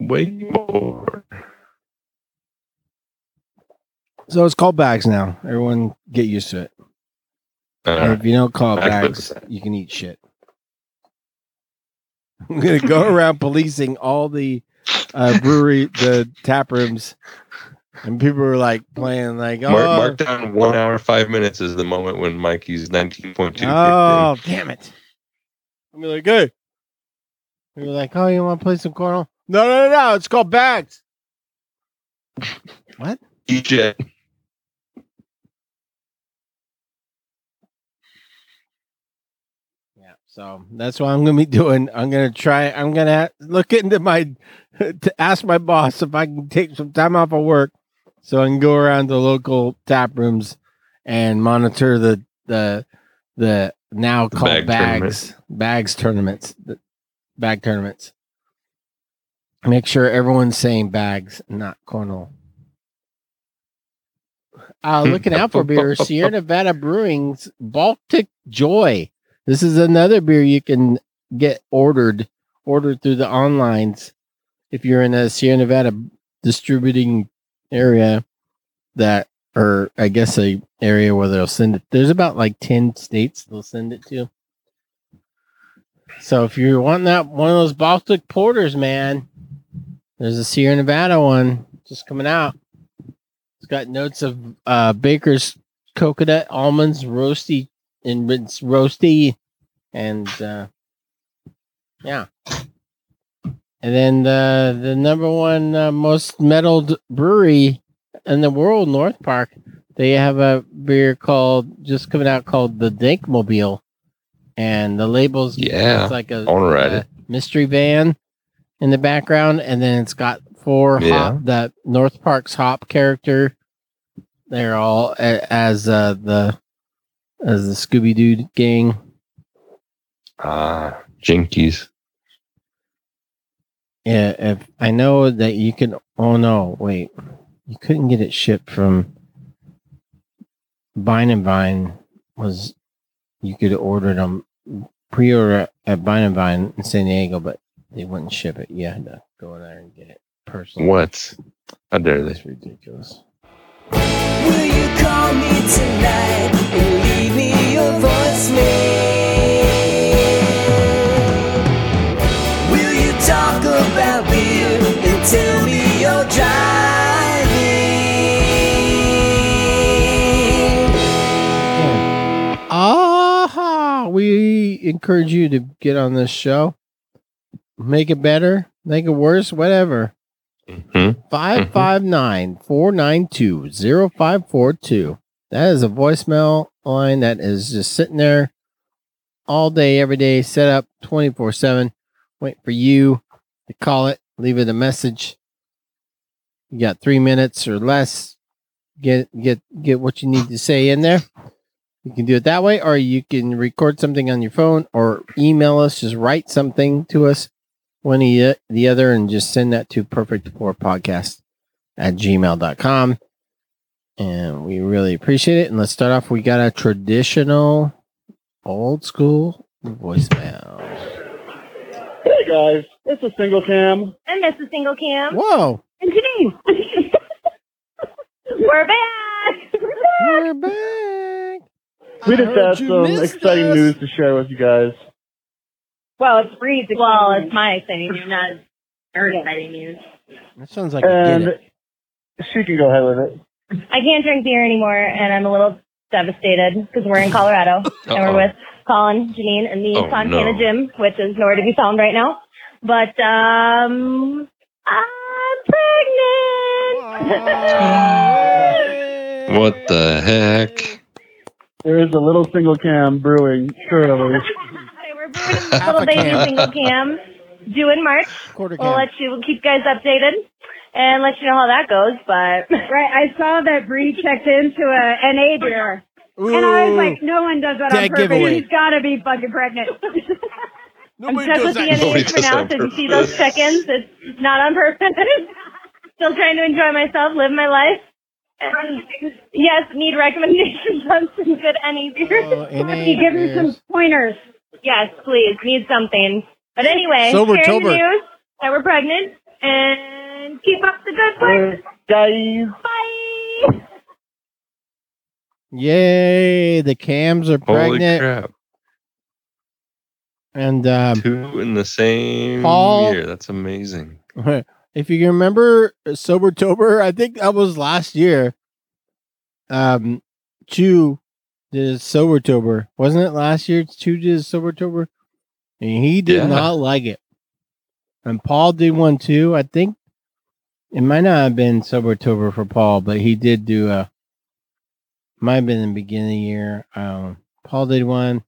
Way more. So it's called bags now. Everyone get used to it. Uh, if you don't call it bags, you can eat shit. I'm gonna go around policing all the uh, brewery, the tap rooms, and people were like playing like, oh, mark, mark down one hour five minutes is the moment when Mikey's nineteen point two. oh, damn it! I'm be like, hey, we were like, oh, you want to play some cornhole? No, no, no, no, it's called bags. what? DJ. Yeah, so that's what I'm gonna be doing. I'm gonna try. I'm gonna look into my to ask my boss if I can take some time off of work so I can go around the local tap rooms and monitor the the the now The called bag bags bags tournaments bag tournaments. Make sure everyone's saying bags, not cornhole. Uh, looking out for beer, Sierra Nevada Brewing's Baltic Joy. This is another beer you can get ordered ordered through the onlines if you're in a Sierra Nevada distributing area that or I guess a area where they'll send it. There's about like 10 states they'll send it to. So if you're wanting that one of those Baltic porters, man, there's a Sierra Nevada one just coming out. It's got notes of uh, Baker's coconut, almonds, roasty, and it's roasty, and uh, yeah. And then the the number one uh, most metalled brewery in the world, North Park, they have a beer called just coming out called the Dinkmobile, and the labels Yeah, it's like a, a mystery van in the background, and then it's got four Yeah. hop the North Park's hop character. They're all a, as uh, the as the Scooby Doo gang. Ah, Jinkies. Yeah, if I know that you can. Oh no, wait, you couldn't get it shipped from Bine and Vine. Was you could order them pre-order at Bine and Vine in San Diego, but they wouldn't ship it. You had to go in there and get it personally. What? How dare they? That's ridiculous. Encourage you to get on this show. Make it better, make it worse, whatever. Hmm? 559 492 0542. That is a voicemail line that is just sitting there all day, every day, set up 24 7. Wait for you to call it, leave it a message. you got three minutes or less, get get get what you need to say in there. You can do it that way, or you can record something on your phone or email us. Just write something to us, one or the- the other, and just send that to perfect pour podcast at gmail.com. And we really appreciate it. And let's start off. We got a traditional, old school voicemail. Hey guys, it's a single cam. And this is Single Cam. Whoa, And Janine. We're back. we're back. We just have some exciting us. news to share with you guys. well, it's Breed's. Well, it's my exciting news, not her exciting news. That sounds like a get And she can go ahead with it. I can't drink beer anymore, and I'm a little devastated because we're in Colorado and we're with Colin, Janine, and the Oh, Fontana no. Gym, which is nowhere to be found right now. But um, I'm pregnant. What the heck? There is a little single cam brewing currently. we're brewing a little baby single cam due in March. Quarter We'll can. let you, we'll keep guys updated and let you know how that goes. But Right, I saw that Bree checked into a NA beer, and I was like, no one does that Dead on purpose. giveaway. He's got to be fucking pregnant. I'm just with the Nobody NAs for does now. on So you see those purpose. check-ins, it's not on purpose. Still trying to enjoy myself, live my life. And yes, need recommendations on some good NA beers. Oh, NA you give me some pointers. yes, please, need something. But anyway, Sober sharing the Tober. news that we're pregnant and keep up the good work. Uh, Bye. Yay! The cams are Holy pregnant, crap. and um, Two in the same Paul- year. That's amazing. if you remember Sobertober, I think that was last year. Um, Chew did Sobertober, wasn't it last year? Chew did Sobertober, and he did Yeah. not like it. And Paul did one too. I think it might not have been Sobertober for Paul, but he did do a. Might have been in the beginning of the year. Um, Paul did one.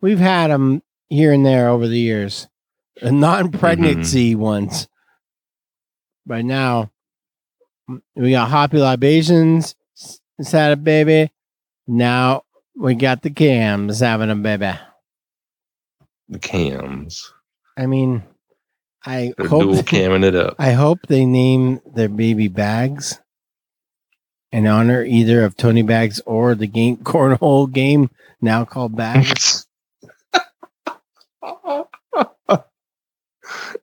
We've had them here and there over the years, uh, non-pregnancy ones. By now, we got Hoppy Libations s- had a baby. Now we got the Cams having a baby. The cams. I mean, I They're hope dual camming it up. I hope they name their baby Bags in honor either of Tony Bags or the game cornhole game now called Bags.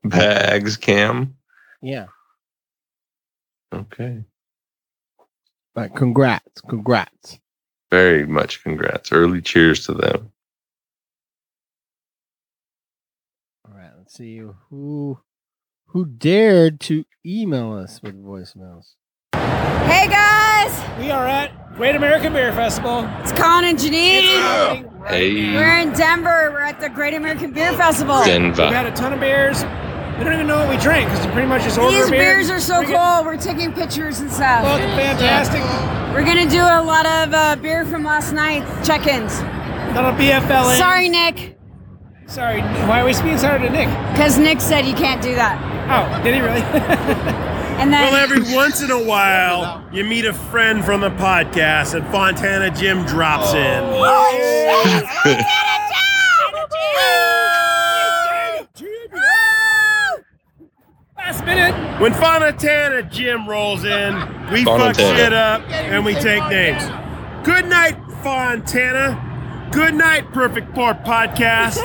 Bags cam. yeah, Okay. but congrats, congrats. Very much congrats. Early cheers to them. All right, let's see who who dared to email us with voicemails. Hey guys, We are at Great American Beer Festival. it's Colin and Janine. Hey, We're in Denver. We're at the Great American Beer Festival. Denver. We've Denver. had a ton of beers. We don't even know what we drank because we pretty much just order These beers are so We cool. get- We're taking pictures and stuff. it's fantastic. We're gonna do a lot of uh, beer from last night check-ins. Little BFL. in. Sorry, Nick, Sorry. Why are we speaking sorry to Nick? because Nick said you can't do that. Oh, did he really? And then Well, every once in a while, you meet a friend from the podcast, and Fontana Jim drops in. Last minute. When Fontana Jim rolls in, we fuck shit up and we take names. Good night, Fontana. Good night, Perfect Pour Podcast.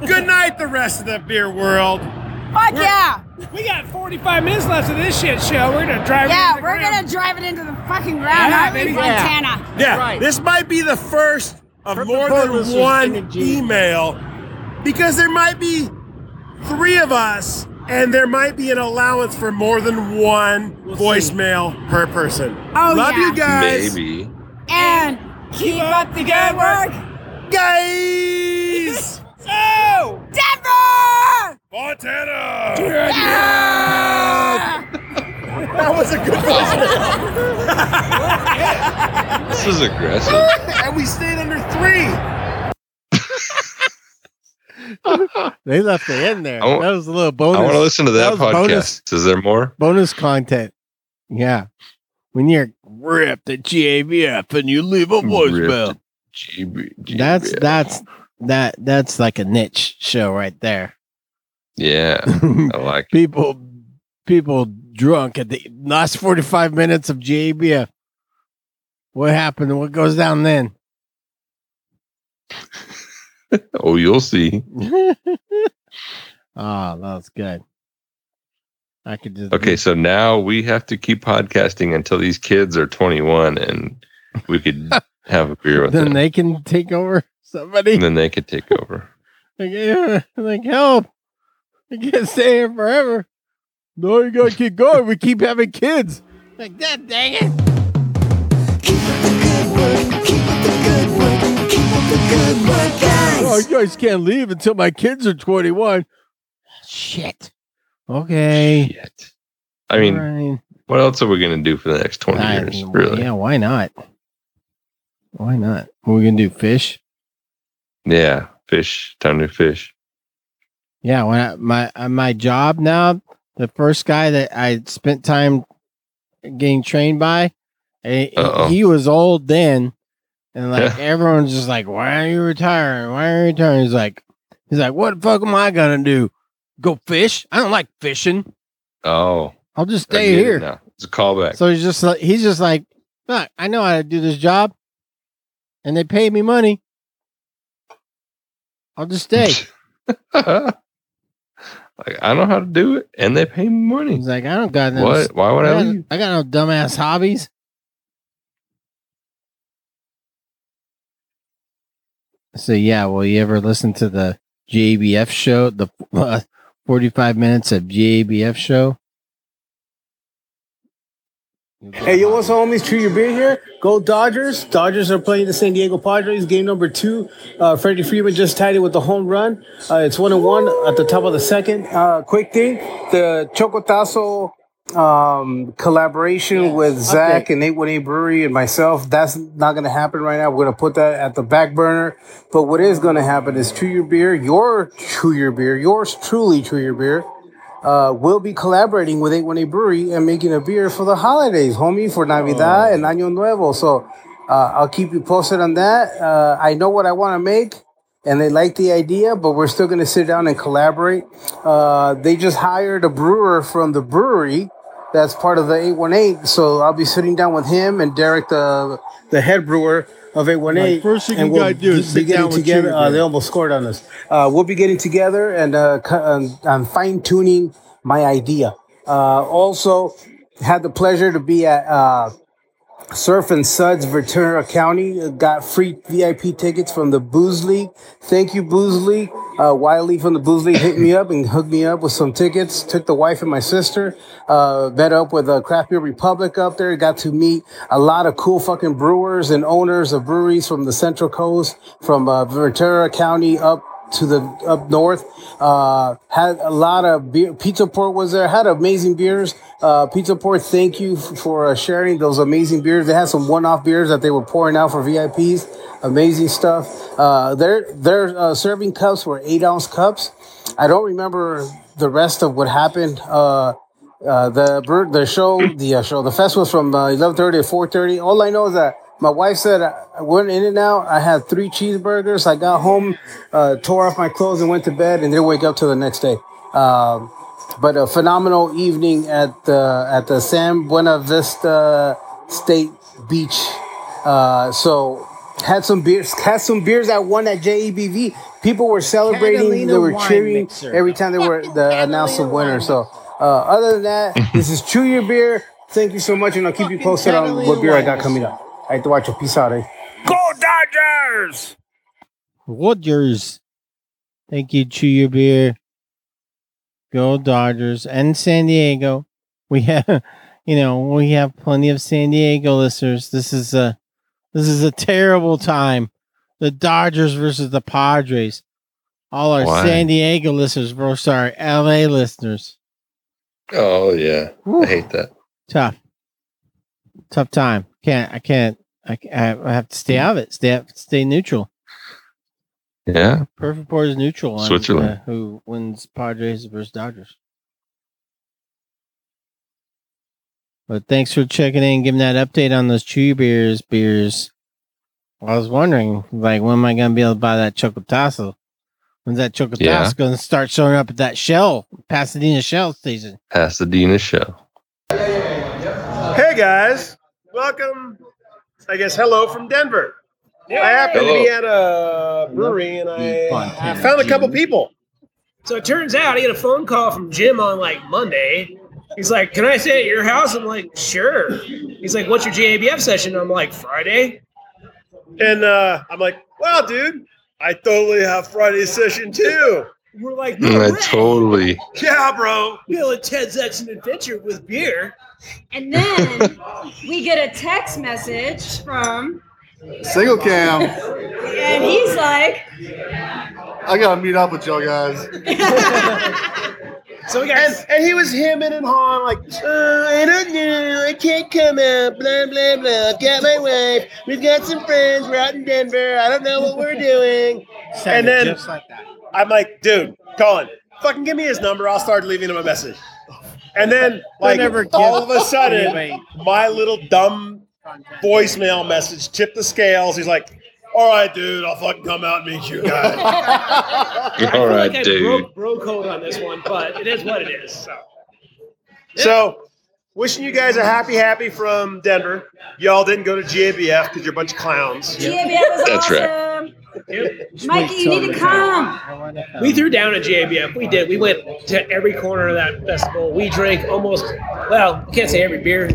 Good night, the rest of the beer world. fuck yeah, We got 45 minutes left of this shit show. We're gonna drive. it yeah, into the we're ground. gonna drive it into the fucking ground, Yeah, aren't we, baby. Montana? Yeah, this might be the first of For- more for than listeners one the G. email because there might be three of us and there might be an allowance for more than one voicemail per person. Oh, Love yeah. you guys. Maybe. And keep up the good work, Guys! Oh! Denver. Fontana! Yeah! That was a good voicemail. This is aggressive. and we stayed under three. They left it in there. I wa- that was a little bonus. I want to listen to that, that podcast. bonus. Is there more? bonus content. Yeah. When you're ripped at GABF and you leave a voicemail. GB, That's that's that that's like a niche show right there. yeah. I like people people drunk at the last 45 minutes of GABF. What happened what goes down then? Oh, you'll see. Ah, oh, that's good. I could just Okay, so now we have to keep podcasting until these kids are 21 and we could have a beer with then them. Then they can take over somebody. and then they could take over. Like, yeah, like help. I can't stay here forever. No, you gotta keep going. We keep having kids. Like that dang it. Good work, guys. Oh, you guys can't leave until my kids are 21. Shit. Okay. Shit. I mean, Fine. what else are we going to do for the next 20 I- years? Really? Yeah, why not? Why not? What are we gonna do? Fish? Yeah. Fish. Time to fish. Yeah, when I, my uh, my job now, the first guy that I spent time getting trained by, eh, Uh-oh. he was old then, and like everyone's just like, "Why are you retiring? Why are you retiring?" He's like, "He's like, what the fuck am I gonna do? Go fish? I don't like fishing. Oh. I'll just stay it here." Now. It's a callback. So he's just like, he's just like, "Look, I know how to do this job, and they pay me money. I'll just stay." like, I know how to do it and they pay me money. He's like, "I don't got no What? Why would I I leave? I got no dumbass hobbies. So yeah, will you ever listen to the GABF show, the uh, forty-five minutes of GABF show? Hey, yo, what's up, homies? Chew Your Beer here. Go Dodgers. Dodgers are playing the San Diego Padres. Game number two. Uh, Freddie Freeman just tied it with the home run. Uh, it's one and one at the top of the second. Uh, quick thing. The Chocotazo um, collaboration with Zach and 818 Brewery and myself, that's not going to happen right now. We're going to put that at the back burner. But what is going to happen is Chew Your Beer, your Chew Your Beer, yours truly Chew Your Beer, uh, we'll be collaborating with 818 Brewery and making a beer for the holidays, homie, for Navidad and Año Nuevo. So uh, I'll keep you posted on that. Uh, I know what I want to make, and they like the idea, but we're still going to sit down and collaborate. Uh, they just hired a brewer from the brewery that's part of the 818. So I'll be sitting down with him and Derek, the the head brewer of 818. Like, first thing and you gotta do is be sit getting down with together. Uh, they almost scored on us. Uh, we'll be getting together and uh, I'm fine tuning my idea. Uh, also, had the pleasure to be at uh, Surf and Suds, Ventura County. Uh, Got free VIP tickets from the Booze League. Thank you, Booze League. Uh, Wiley from the Booze League hit me up and hooked me up with some tickets. Took the wife and my sister. Uh, met up with uh, Craft Beer Republic up there. Got to meet a lot of cool fucking brewers and owners of breweries from the Central Coast, from uh, Ventura County up to the up north. Uh, had a lot of beer. Pizza Port was there. Had amazing beers. Uh, Pizza Port, thank you for uh, sharing those amazing beers. They had some one-off beers that they were pouring out for VIPs. Amazing stuff. Uh, their their uh, serving cups were eight ounce cups. I don't remember the rest of what happened. Uh, the the show, the show, the fest was from eleven thirty to four thirty. All I know is that my wife said I went in and out. I had three cheeseburgers. I got home, uh, tore off my clothes, and went to bed, and didn't wake up till the next day. Um, but a phenomenal evening at the at the San Buena Vista State Beach. Uh, so had some beers, had some beers that won at GABF. People were celebrating. Catalina they were cheering mixer. every time they were the announced the winner. So uh, other than that, this is Chew Your Beer. Thank you so much, and I'll keep you posted on what beer I got coming up. I had to watch a piece out, eh? Go Dodgers! Woodgers. Thank you, Chew Your Beer. Go Dodgers and San Diego. We have, you know, we have plenty of San Diego listeners. This is a, this is a terrible time. The Dodgers versus the Padres. All our Why? San Diego listeners bro. Sorry, LA listeners. Oh yeah, I hate that. Tough, tough time. Can't I can't I, I have to stay out of it. Stay stay neutral. Yeah, Perfect Pour is neutral on Switzerland. uh, who wins Padres versus Dodgers. But thanks for checking in, giving that update on those Chewy Beers beers. I was wondering, like, when am I gonna be able to buy that Chocotazo? When's that Chocotazo Yeah. gonna start showing up at that Shell, Pasadena Shell season? Pasadena shell. Hey guys, welcome. I guess hello from Denver. I happen to be at a brewery and I, I found a couple people. So it turns out I get a phone call from Jim on like Monday. He's like, "Can I stay at your house?" I'm like, "Sure." He's like, "What's your GABF session?" I'm like, "Friday." And uh, I'm like, wow, dude, I totally have Friday session too. We're like, Mm, "No I totally. Yeah, bro. Bill and Ted's Action Adventure with beer. And then we get a text message from, Single cam. and he's like, I gotta meet up with y'all guys. So we got And, and he was hemming and hawing like, uh, I don't know, I can't come out, blah, blah, blah. I've got my wife, we've got some friends, we're out in Denver, I don't know what we're doing. And then just like that. I'm like, dude, Colin, fucking give me his number. I'll start leaving him a message. And then, like, never all of a sudden, my little dumb voicemail message tipped the scales. He's like, all right, dude, I'll fucking come out and meet you guys. All I feel right, like I dude. broke bro code on this one, but it is what it is. So so, wishing you guys a happy, happy from Denver. Y'all didn't go to GABF because you're a bunch of clowns. GABF was That's right. Awesome. Yep. Mikey, you need to come. we threw down at GABF. We did. We went to every corner of that festival. We drank almost well, I can't say every beer.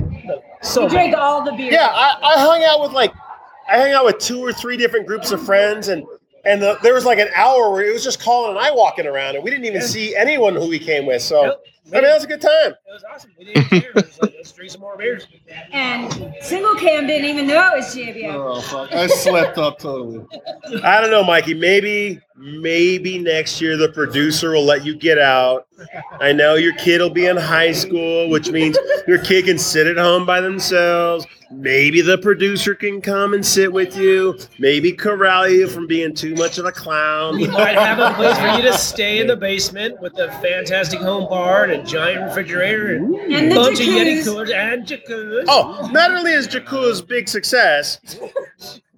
So We drank all the beer. Yeah, I, I hung out with like, I hung out with two or three different groups of friends, and and the, there was like an hour where it was just Colin and I walking around, and we didn't even see anyone who we came with. So Yep. I mean, that was a good time. It was awesome. We didn't care. It was like, let's drink some more beers. And Single Cam didn't even know it was GABF. Oh fuck! I slept up totally. I don't know, Mikey. Maybe, maybe next year the producer will let you get out. I know your kid will be in high school, which means your kid can sit at home by themselves. Maybe the producer can come and sit with you. Maybe corral you from being too much of a clown. We might have a place for you to stay in the basement with a fantastic home bar and a giant refrigerator and, And a the bunch of Yeti coolers and jacuzzi. Oh, not only is Jakula's big success,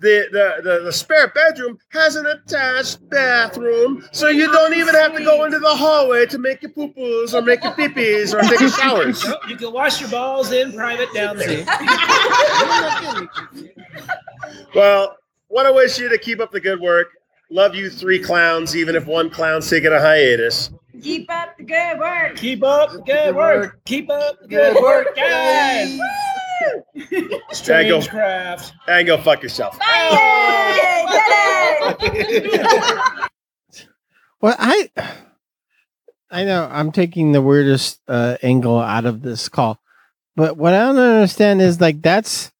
the, the, the, the spare bedroom has an attached bathroom, so you don't even have to go into the hallway to make your poo-poos or make your pee-pees or take your showers. You can wash your balls in private down there. Well, want to wish you to keep up the good work. Love you three clowns, even if one clown's taking a hiatus. Keep up the good work. Keep up the good work. Keep up the good work, guys. Strange craft. And go fuck yourself. Yay! Well, I I know I'm taking the weirdest uh, angle out of this call, but what I don't understand is like that's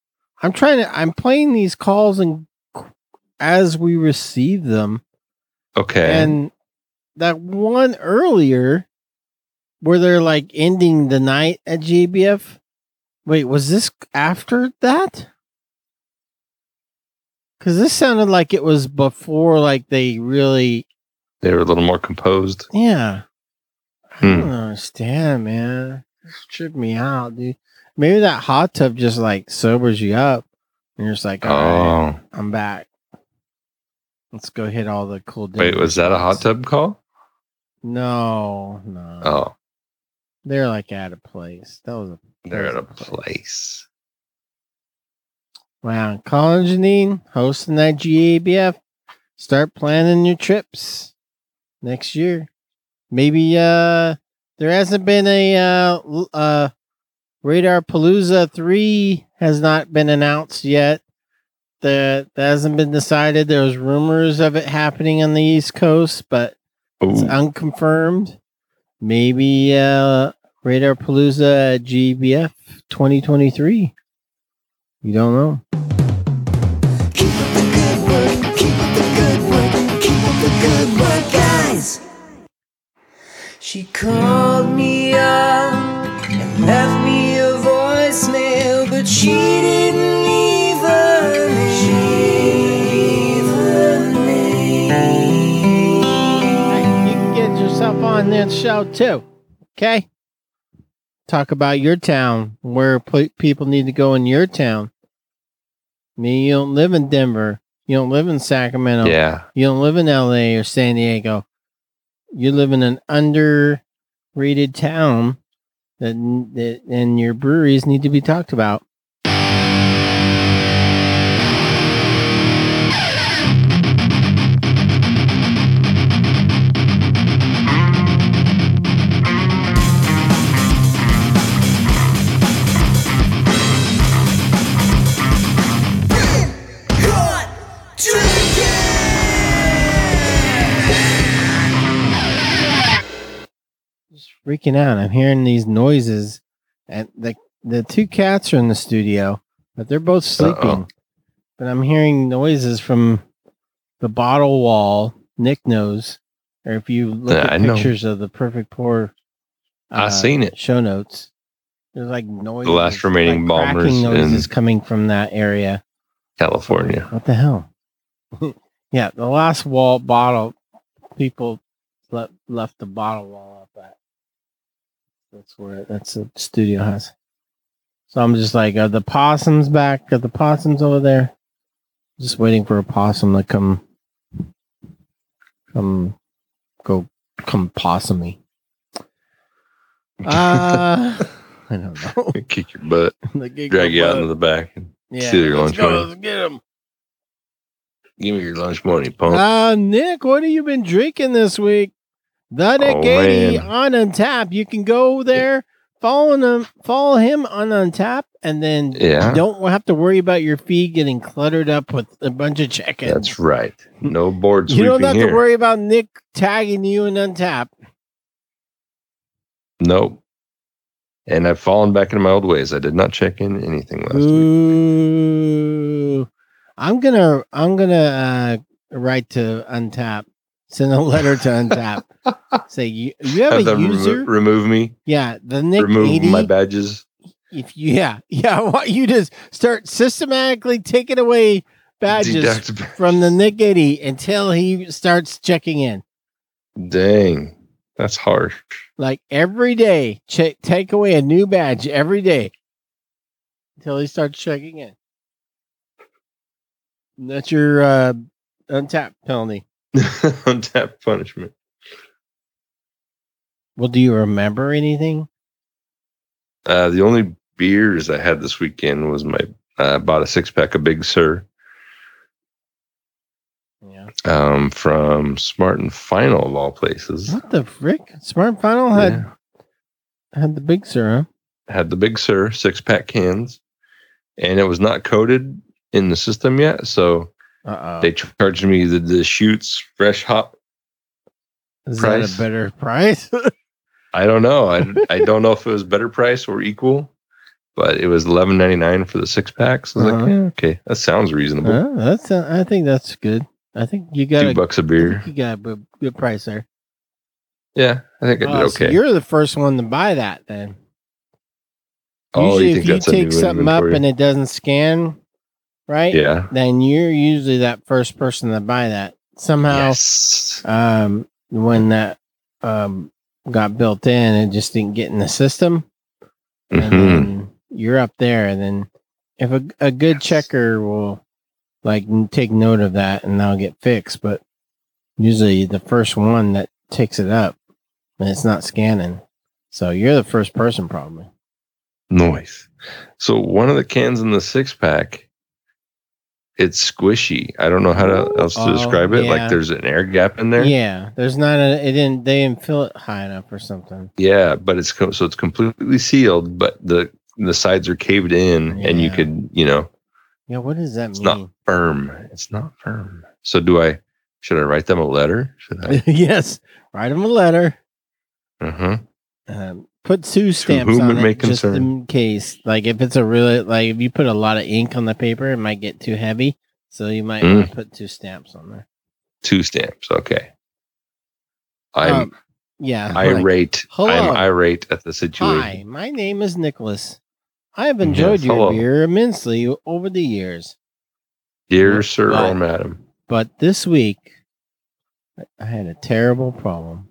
I'm trying to I'm playing these calls and as we receive them, Okay. and that one earlier where they're like ending the night at GBF. Wait, was this after that? Because this sounded like it was before, like they really they were a little more composed. yeah. I Hmm. don't understand, man. This tripped me out, dude. Maybe that hot tub just like sobers you up. And you're just like, all right, Oh, I'm back. Let's go hit all the cool wait, was that a hot tub call? No, no. Oh, They're like at a place. That was a they're at a place. Wow. Colin Janine hosting that GABF. Start planning your trips next year. Maybe uh there hasn't been a uh, uh Radar Palooza 3 has not been announced yet. That that hasn't been decided. There was rumors of it happening on the East Coast, but it's unconfirmed. Maybe uh Radar Palooza GBF 2023. You don't know. Keep up the good work, keep up the good work, keep up the good work, guys. She called me up and left me a voicemail, but she didn't leave her name. Leave her name. Hey, you can get yourself on that show too. Okay? Talk about your town, where pl- people need to go in your town. Me, you don't live in Denver. You don't live in Sacramento. Yeah. You don't live in LA or San Diego. You live in an underrated town that, that and your breweries need to be talked about. Freaking out. I'm hearing these noises, and the the two cats are in the studio, but they're both sleeping. Uh-oh. But I'm hearing noises from the bottle wall. Nick knows, or if you look at I know. pictures of the perfect pour, I uh, seen it. Show notes. There's like noise. The last remaining like bombers noises in- coming from that area. California. What the hell? yeah, the last wall bottle people left left the bottle wall. That's where that's the studio house. So I'm just like, are the possums back? Are the possums over there? Just waiting for a possum to come, come, go, come possum me. Uh, I don't know. Kick your butt. Drag you out butt. into the back and Yeah, steal your lunch go, money. let's get 'em. Give me your lunch money, punk. Uh, Nick, what have you been drinking this week? The Nick Oh, 80 man. on Untappd. You can go there, follow him, follow him on Untappd, and then Yeah. you don't have to worry about your feed getting cluttered up with a bunch of check-ins. That's right. No board You don't have here. to worry about Nick tagging you in Untappd. Nope. And I've fallen back into my old ways. I did not check in anything last week. I'm gonna I'm gonna uh, write to Untappd, send a letter to Untappd. Say you you have, Have a them remo- user. remove me. yeah, the Nick remove 80. my badges. if you, yeah, yeah, I want you to start systematically taking away badges Deduct from the Nick 80 until he starts checking in. Dang. That's harsh. Like every day, check take away a new badge every day until he starts checking in. And that's your uh, Untappd penalty. Untappd punishment. Well, do you remember anything? Uh, the only beers I had this weekend was my I bought a six pack of Big Sur Yeah. um, from Smart and Final of all places. What the frick? Smart and Final had Yeah. had the Big Sur, huh? Had the Big Sur six pack cans, and it was not coated in the system yet, so Uh they charged me the, the shoots fresh hop. oh. Is price. that a better price? I don't know. I, I don't know if it was better price or equal, but it was eleven ninety nine for the six packs. I was Uh-huh. like, yeah, okay, that sounds reasonable. Uh, that's uh, I think that's good. I think you got Two a, bucks a beer. you got a good, price there. Yeah, I think I did Oh, so okay. you're the first one to buy that then. Oh, Usually, you if you take something up and it doesn't scan, right? Yeah. Then you're usually that first person to buy that. Somehow, Yes. um, when that um got built in, it just didn't get in the system, and Mhm. then you're up there. And then if a a good checker will like take note of that, and that'll get fixed. But usually, the first one that takes it up, and it's not scanning. So you're the first person, probably. Nice. So one of the cans in the six pack, it's squishy. I don't know how to, else to Oh, describe it. yeah. Like there's an air gap in there. Yeah, there's not a. It didn't. They didn't fill it high enough or something. Yeah, but it's co- so it's completely sealed, but the the sides are caved in, and you could you know Yeah, what does that it's mean? not firm. It's not firm. So do I? Should I write them a letter? Should I? yes, write them a letter. uh-huh. Um, put two stamps on it just concern. in case. Like if it's a really like if you put a lot of ink on the paper, it might get too heavy. So you might Mm. want to put two stamps on there. Two stamps. Okay. I'm Um, yeah. like, irate. hello. I'm irate at the situation. Hi, my name is Nicholas. I have enjoyed Yes, your hello. beer immensely over the years. Dear sir or madam. But this week, I had a terrible problem.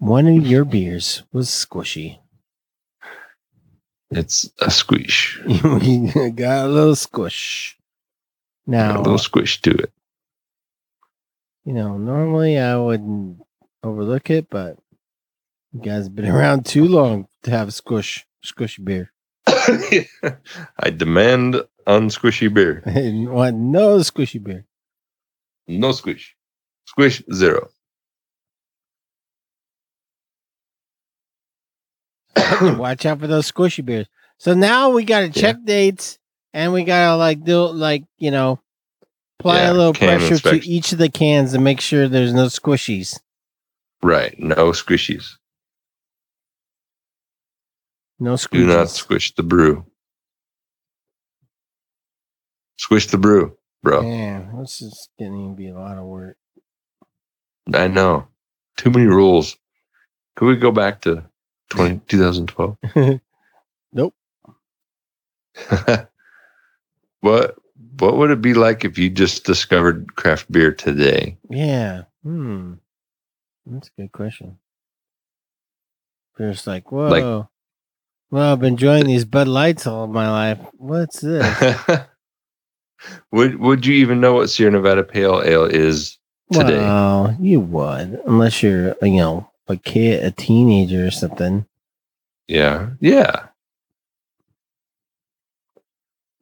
One of your beers was squishy. It's a squish. we got a little squish. Now a little squish to it. you know, normally I wouldn't overlook it, but you guys have been around too long to have a squish, squishy beer. I demand unsquishy beer. I want no squishy beer. No squish. Squish zero. Watch out for those squishy beers. So now we got to check dates and we got to like do like, you know, apply Yeah, a little pressure to each of the cans to make sure there's no squishies. Right. No squishies. No Do not squish the brew. Squish the brew, bro. Man, this is getting to be a lot of work. I know. Too many rules. Could we go back to 20, 2012? nope. what what would it be like if you just discovered craft beer today? Yeah. Hmm. That's a good question. There's like, whoa. well, I've been enjoying these Bud Lights all my life. What's this? would would you even know what Sierra Nevada Pale Ale is today? Well, you would, unless you're, you know, a kid, a teenager or something. yeah. Yeah.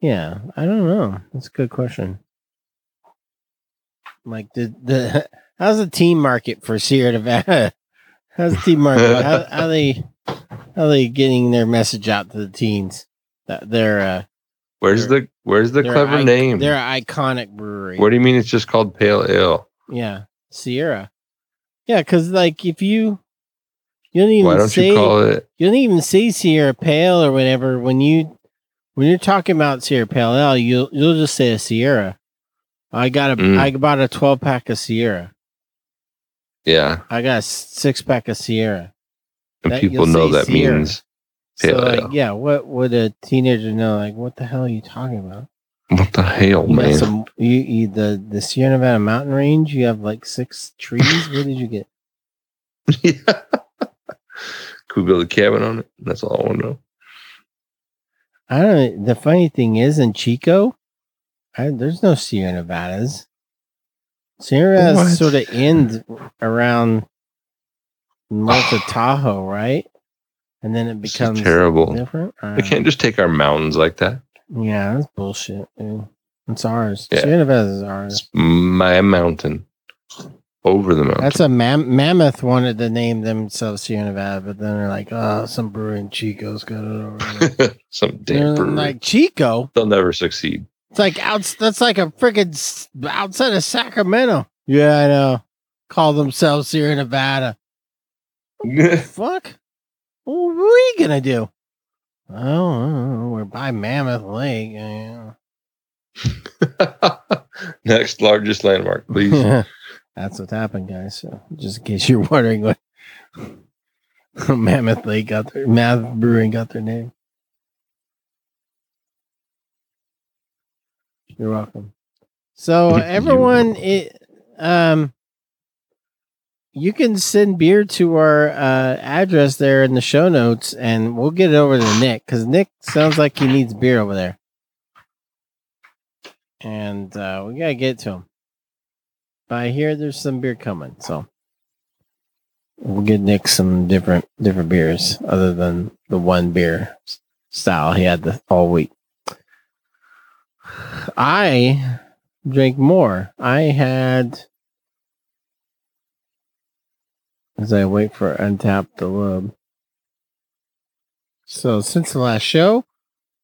Yeah, I don't know. That's a good question. Like the the how's the team market for Sierra Nevada? How's the team market? how, how they how they getting their message out to the teens that they're uh Where's the where's the clever ic- name? They're an iconic brewery. What do you mean it's just called Pale Ale? Yeah, Sierra. Yeah, because like if you you don't even Why don't say you call it you don't even say Sierra Pale or whatever when you when you're talking about Sierra Pale Ale, you'll you'll just say a Sierra. I got a Mm. I bought a twelve pack of Sierra. Yeah. I got a six pack of Sierra. And That- people know that Sierra. means So Pale like, Ale. yeah, what would a teenager know? Like, what the hell are you talking about? What the hell, You man? some you, you the the Sierra Nevada mountain range. You have like six trees. what did you get? Yeah. Could we build a cabin on it? That's all I want to know. I don't. The funny thing is, in Chico, I, there's no Sierra Nevadas. Sierra Nevadas sort of end around north of Tahoe, right? And then it becomes terrible. different. I We can't just take our mountains like that. Yeah, that's bullshit. Dude. It's ours. Yeah. Sierra Nevadas is ours. My mountain. Over the mountain. That's a mam- mammoth wanted to name themselves Sierra Nevada, but then they're like, oh, some brewery in Chico's got it over there. Some damn like Chico. They'll never succeed. It's like out. That's like a freaking s- outside of Sacramento. Yeah, I know. Call themselves Sierra Nevada. Fuck. What are we gonna do? Oh, I don't know. we're by Mammoth Lake. yeah. Next largest landmark, please. That's what happened, guys. So just in case you're wondering what Mammoth Lake got their Mammoth Brewing got their name. You're welcome. So everyone, it, um, you can send beer to our uh, address there in the show notes, and we'll get it over to Nick because Nick sounds like he needs beer over there, and uh, we gotta get to him. But I hear there's some beer coming, so we'll get Nick some different different beers other than the one beer style he had the, all week. I drank more. I had as I wait for Untappd the load. So since the last show,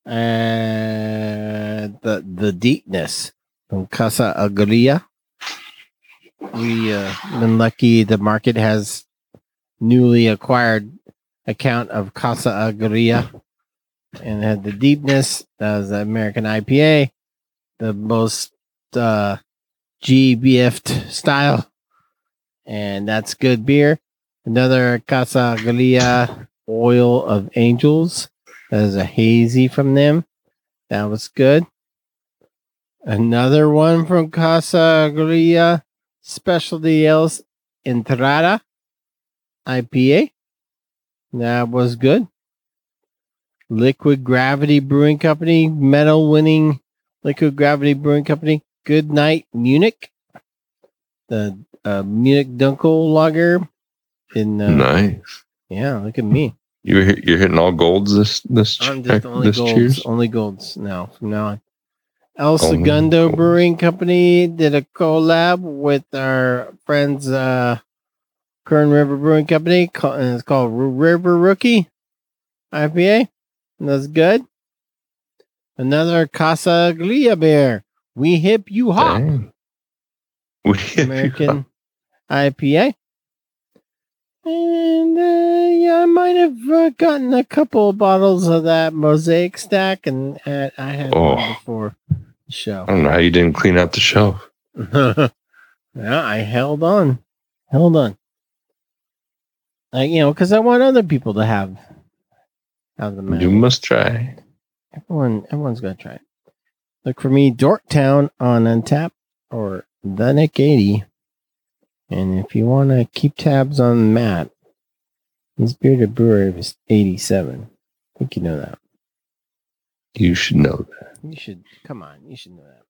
uh, the the deepness from Casa Agria. We uh, been lucky. The market has newly acquired account of Casa Agria and had the deepness. That was the American IPA, the most uh, GBF style, and that's good beer. Another Casa Agria Oil of Angels. That is a hazy from them. That was good. Another one from Casa Agria Specialty Ales Entrada IPA. That was good. Liquid Gravity Brewing Company, medal winning Liquid Gravity Brewing Company, Good Night Munich, the uh, Munich Dunkel Lager. In uh, nice. yeah, look at me. You're you're hitting all golds this this I'm just check- only this golds, cheers. only golds now from now on. El Segundo. Brewing Company did a collab with our friends uh Kern River Brewing Company and it's called River Rookie IPA. And that's good. Another Casa Agria beer. We hip you hop. Dang. We American IPA. And uh, yeah, I might have uh, gotten a couple of bottles of that mosaic stack, and uh, I had one Oh. before the show. I don't know how you didn't clean out the shelf. yeah, I held on, held on. I, you know, because I want other people to have have the You must try. Everyone, everyone's gonna try it. Look for me, Dorktown on Untappd or the Nick eighty. And if you want to keep tabs on Matt, his bearded brewer is eighty seven. I think you know that. You should know that. You should come on. You should know that.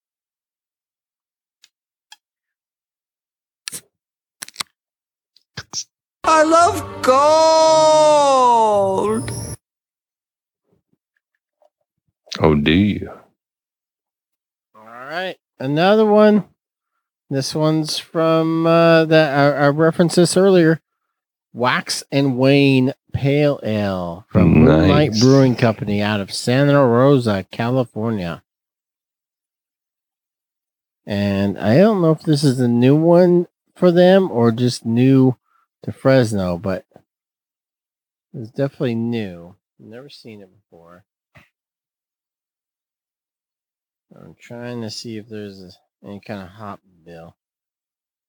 I love gold. Oh, do you? All right, another one. This one's from uh, that I, I referenced this earlier. Wax and Wane Pale Ale from Moonlight Nice. Brewing Company out of Santa Rosa, California. And I don't know if this is a new one for them or just new to Fresno, but it's definitely new. Never seen it before. I'm trying to see if there's any kind of hop bill.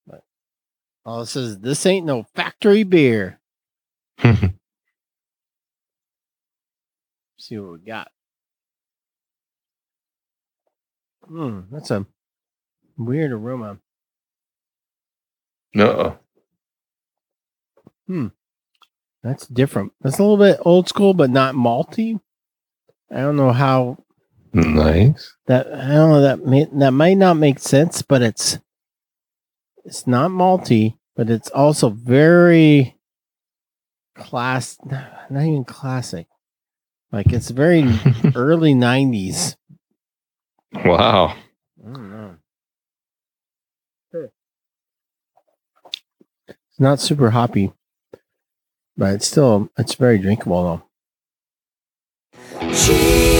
But all it says this ain't no factory beer. see what we got. Hmm, that's a weird aroma. No. Hmm. That's different. That's a little bit old school, but not malty. I don't know how Nice. that I don't know that may, that might not make sense, but it's it's not malty, but it's also very class not even classic. Like it's very early nineties. Wow. I don't know. It's not super hoppy, but it's still it's very drinkable though. Cheers,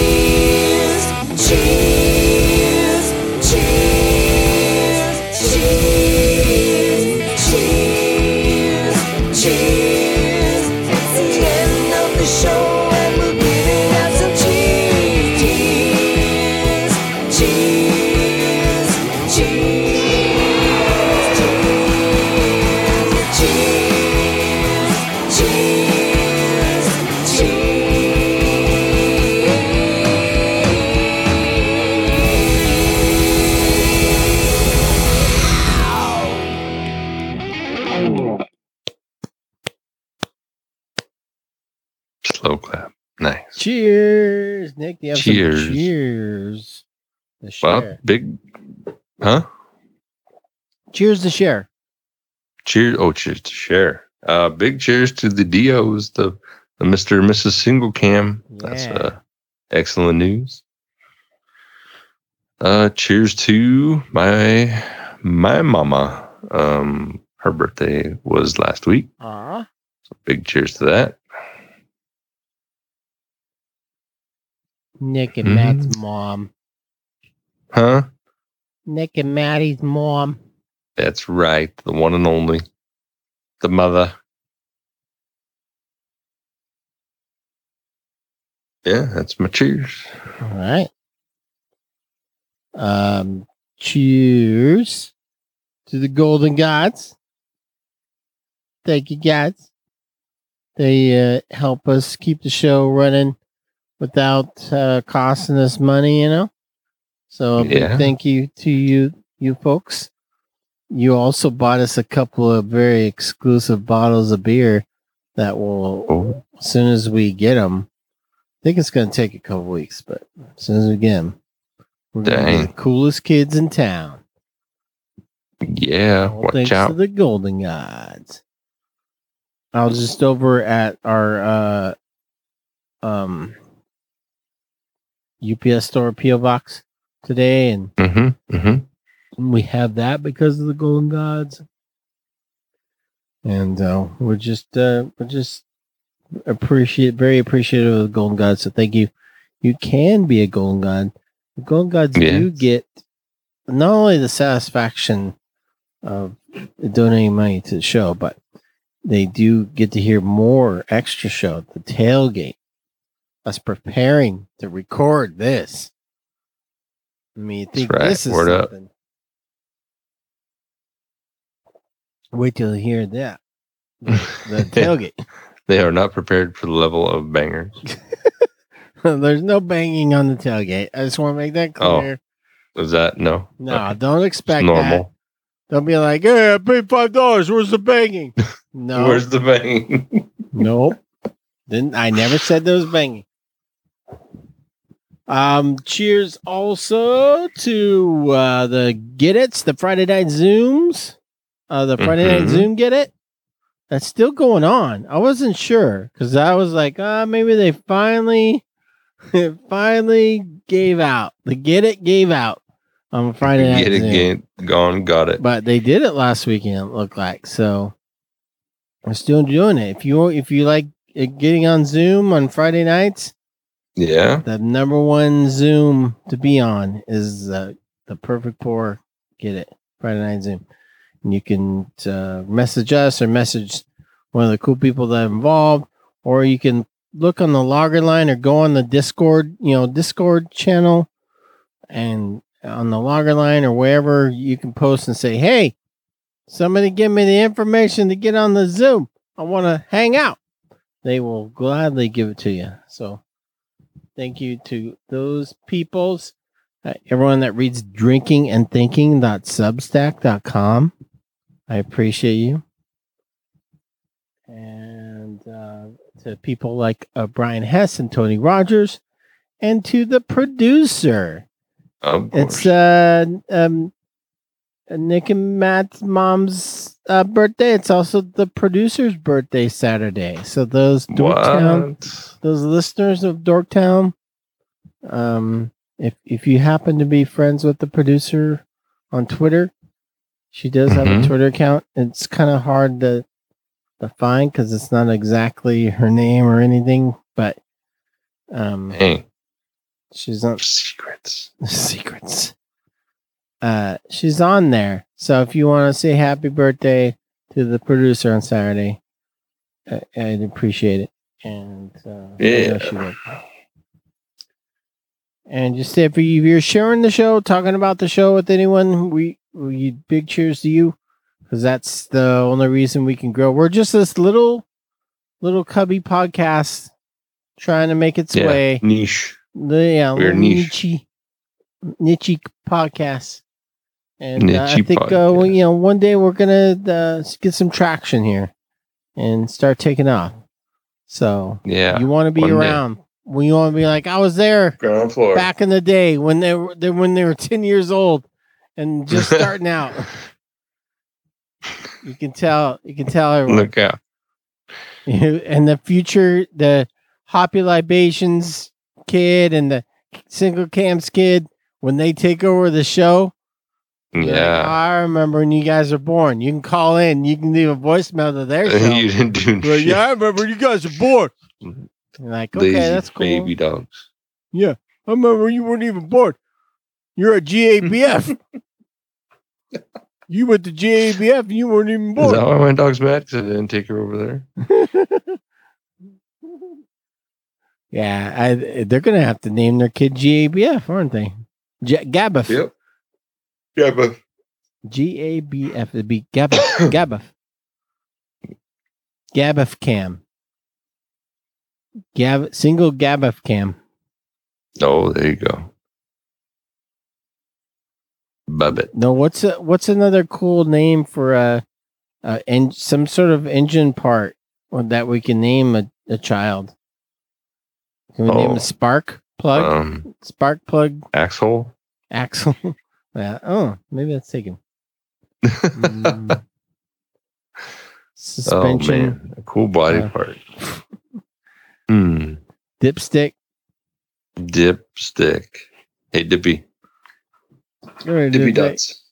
Cheers, Nick. Have Cheers. some cheers? The Well, big. Huh? Cheers to share. Cheers. Oh, cheers to share. Uh, big cheers to the Dios, the, the Mr. and Mrs. Single Cam. That's uh, excellent news. Uh, cheers to my my mama. Um, her birthday was last week. Ah, So big cheers to that. Nick and Mhm. Matt's mom. Huh? Nick and Maddie's mom. That's right. The one and only. The mother. Yeah, that's my cheers. All right. Um, cheers to the Golden Gods. Thank you, guys. They uh, help us keep the show running without uh, costing us money, you know. So a big Yeah. thank you to you, you folks. You also bought us a couple of very exclusive bottles of beer that will, Oh, as soon as we get them, I think it's going to take a couple weeks, but as soon as we get 'em, we're going to be the coolest kids in town. Yeah, All watch thanks to the Golden Gods. I was just over at our uh, um, UPS store PO box today, and Mm-hmm. Mm-hmm. we have that because of the Golden Gods. And uh, we're just uh, we're just appreciate very appreciative of the Golden Gods. So thank you. You can be a Golden God. The Golden Gods do get not only the satisfaction of donating money to the show, but they do get to hear more extra show. The tailgate, us preparing to record this. I mean, you think right. this is Word up. something. Wait till you hear that. The, the tailgate. They are not prepared for the level of bangers. There's no banging on the tailgate. I just want to make that Oh, clear. Is that no? no, don't expect It's normal. that. Don't be like, hey, I paid five dollars. Where's the banging? No, Where's the banging? nope. Didn't I never said there was banging. Um, cheers also to uh the Get It's, the Friday night Zooms. Uh the Friday night Mhm. Zoom Get It. That's still going on. I wasn't sure because I was like, uh, maybe they finally it finally gave out. The Get It gave out on Friday night. Get it, Zoom. get gone, got it. But they did it last weekend. It looked like so. I'm still doing it. If you if you like getting on Zoom on Friday nights, Yeah. the number one Zoom to be on is uh, the Perfect Pour. Get it Friday night Zoom, and you can uh, message us or message one of the cool people that are involved, or you can look on the logger line or go on the Discord, you know, Discord channel, and on the logger line or wherever you can post and say, "Hey, somebody give me the information to get on the Zoom. I want to hang out." They will gladly give it to you. So Thank you to those peoples, uh, everyone that reads drinking and thinking.substack.com. I appreciate you. And uh, to people like uh, Brian Hess and Tony Rogers, and to the producer. Of It's uh, um, Nick and Matt's mom's uh, birthday. It's also the producer's birthday Saturday. So those Dorktown, What? those listeners of Dorktown, um, if if you happen to be friends with the producer on Twitter, she does have Mhm. a Twitter account. It's kind of hard to to find because it's not exactly her name or anything, but um, Hey, she's not secrets. secrets. Uh, she's on there. So if you want to say happy birthday to the producer on Saturday, I, I'd appreciate it. And uh, I know Yeah. she would. And just if you- if you're sharing the show, talking about the show with anyone, we we big cheers to you because that's the only reason we can grow. We're just this little little cubby podcast trying to make its Yeah. way. Niche. Yeah, We're niche. niche, niche podcast. And uh, I Niche think uh, well, you know one day we're gonna uh, get some traction here and start taking off. So Yeah. you want to be one day. around. When you want to be like, I was there Ground floor. back in the day when they were they, when they were ten years old and just starting out. You can tell. You can tell everyone. Look out. and the future, the Hoppy Libations kid and the single cams kid, when they take over the show, you're like, Yeah. I remember when you guys were born. You can call in. You can leave a voicemail to their show. you didn't do shit. yeah, I remember when you guys were born. You're like, okay, Lazy that's cool. baby dogs. Yeah, I remember you weren't even born. You're a GABF. you went to GABF and you weren't even born. Is that why my dog's mad? Because I didn't take her over there. Yeah, I, they're gonna have to name their kid GABF, aren't they? G-. Yep. But G A B F. It'd be Gabuff. Gabuff. Gabuff cam. Gab single Gabuff cam. oh, there you go. Bubbit. No, what's a, what's another cool name for a, a en- some sort of engine part or that we can name a, a child? Can we name Oh. him Spark Plug? Um, Spark Plug Axel. Axle. yeah. Oh, maybe that's taken. Mm. Oh Suspension. man, a cool body Uh, part. Hmm. Dipstick. Dipstick. Hey, Dippy. Dippy dip- dots.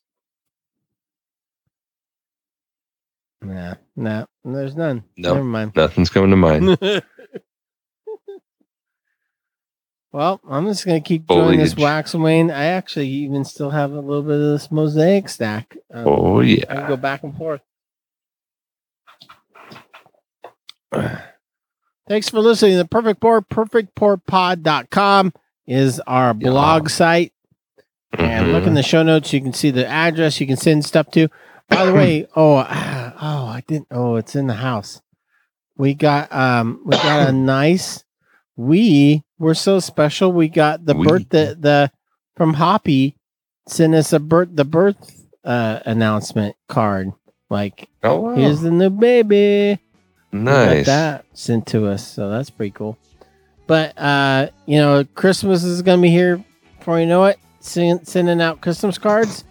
Nah, nah. There's none. Nope. Never mind. Nothing's coming to mind. well, I'm just gonna keep doing this wax and wane. I actually even still have a little bit of this mosaic stack. Um, Oh, yeah. I can go back and forth. Thanks for listening. The Perfect Pour, perfectpourpod.com is our blog site. And look Mm-hmm. in the show notes. You can see the address you can send stuff to. By the way, oh, ah, oh, I didn't. Oh, it's in the house. We got um, we got a nice. We were so special. We got the We. birth the the from Hoppy sent us a birth the birth uh announcement card. Like, Oh, wow. here's the new baby. Nice. that sent to us, so that's pretty cool. But uh, you know, Christmas is gonna be here before you know it. Send, sending out Christmas cards.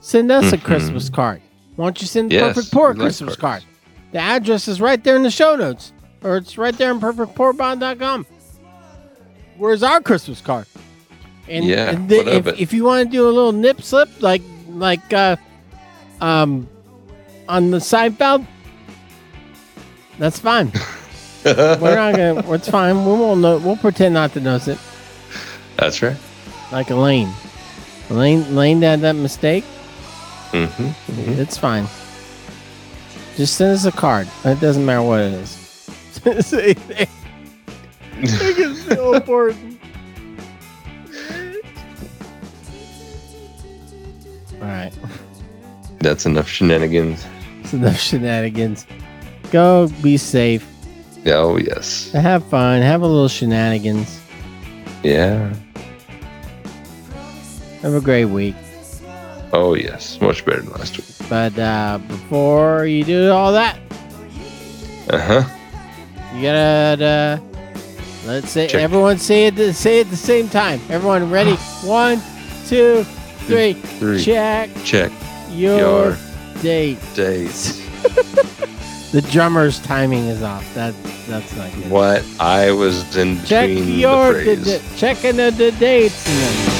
Send us a Mhm. Christmas card. Why don't you send Yes, Perfect Pour a we like Christmas card? The address is right there in the show notes, or it's right there on perfectpourpod.com. Where's our Christmas card? And, Yeah, and if, if you want to do a little nip slip, like like uh, um, on the Seinfeld, that's fine. We're not gonna. It's fine. We won't know. We'll pretend not to notice it. That's right. Like Elaine. Elaine. Elaine had that mistake. Mm-hmm. It's fine. Just send us a card. It doesn't matter what it is. Say that. it's so important. All right. That's enough shenanigans. It's enough shenanigans. Go be safe. Oh, yes. Have fun. Have a little shenanigans. Yeah. Have a great week. Oh, yes. Much better than last week. But uh, before you do all that, Uh huh. you gotta uh, let's say Check. everyone say it say it at the same time. Everyone ready? One, two, three. Three. Check Check your, your date. dates. The drummer's timing is off. That that's not good. What? I was in Check between your the phrase. checking the, the dates. And then,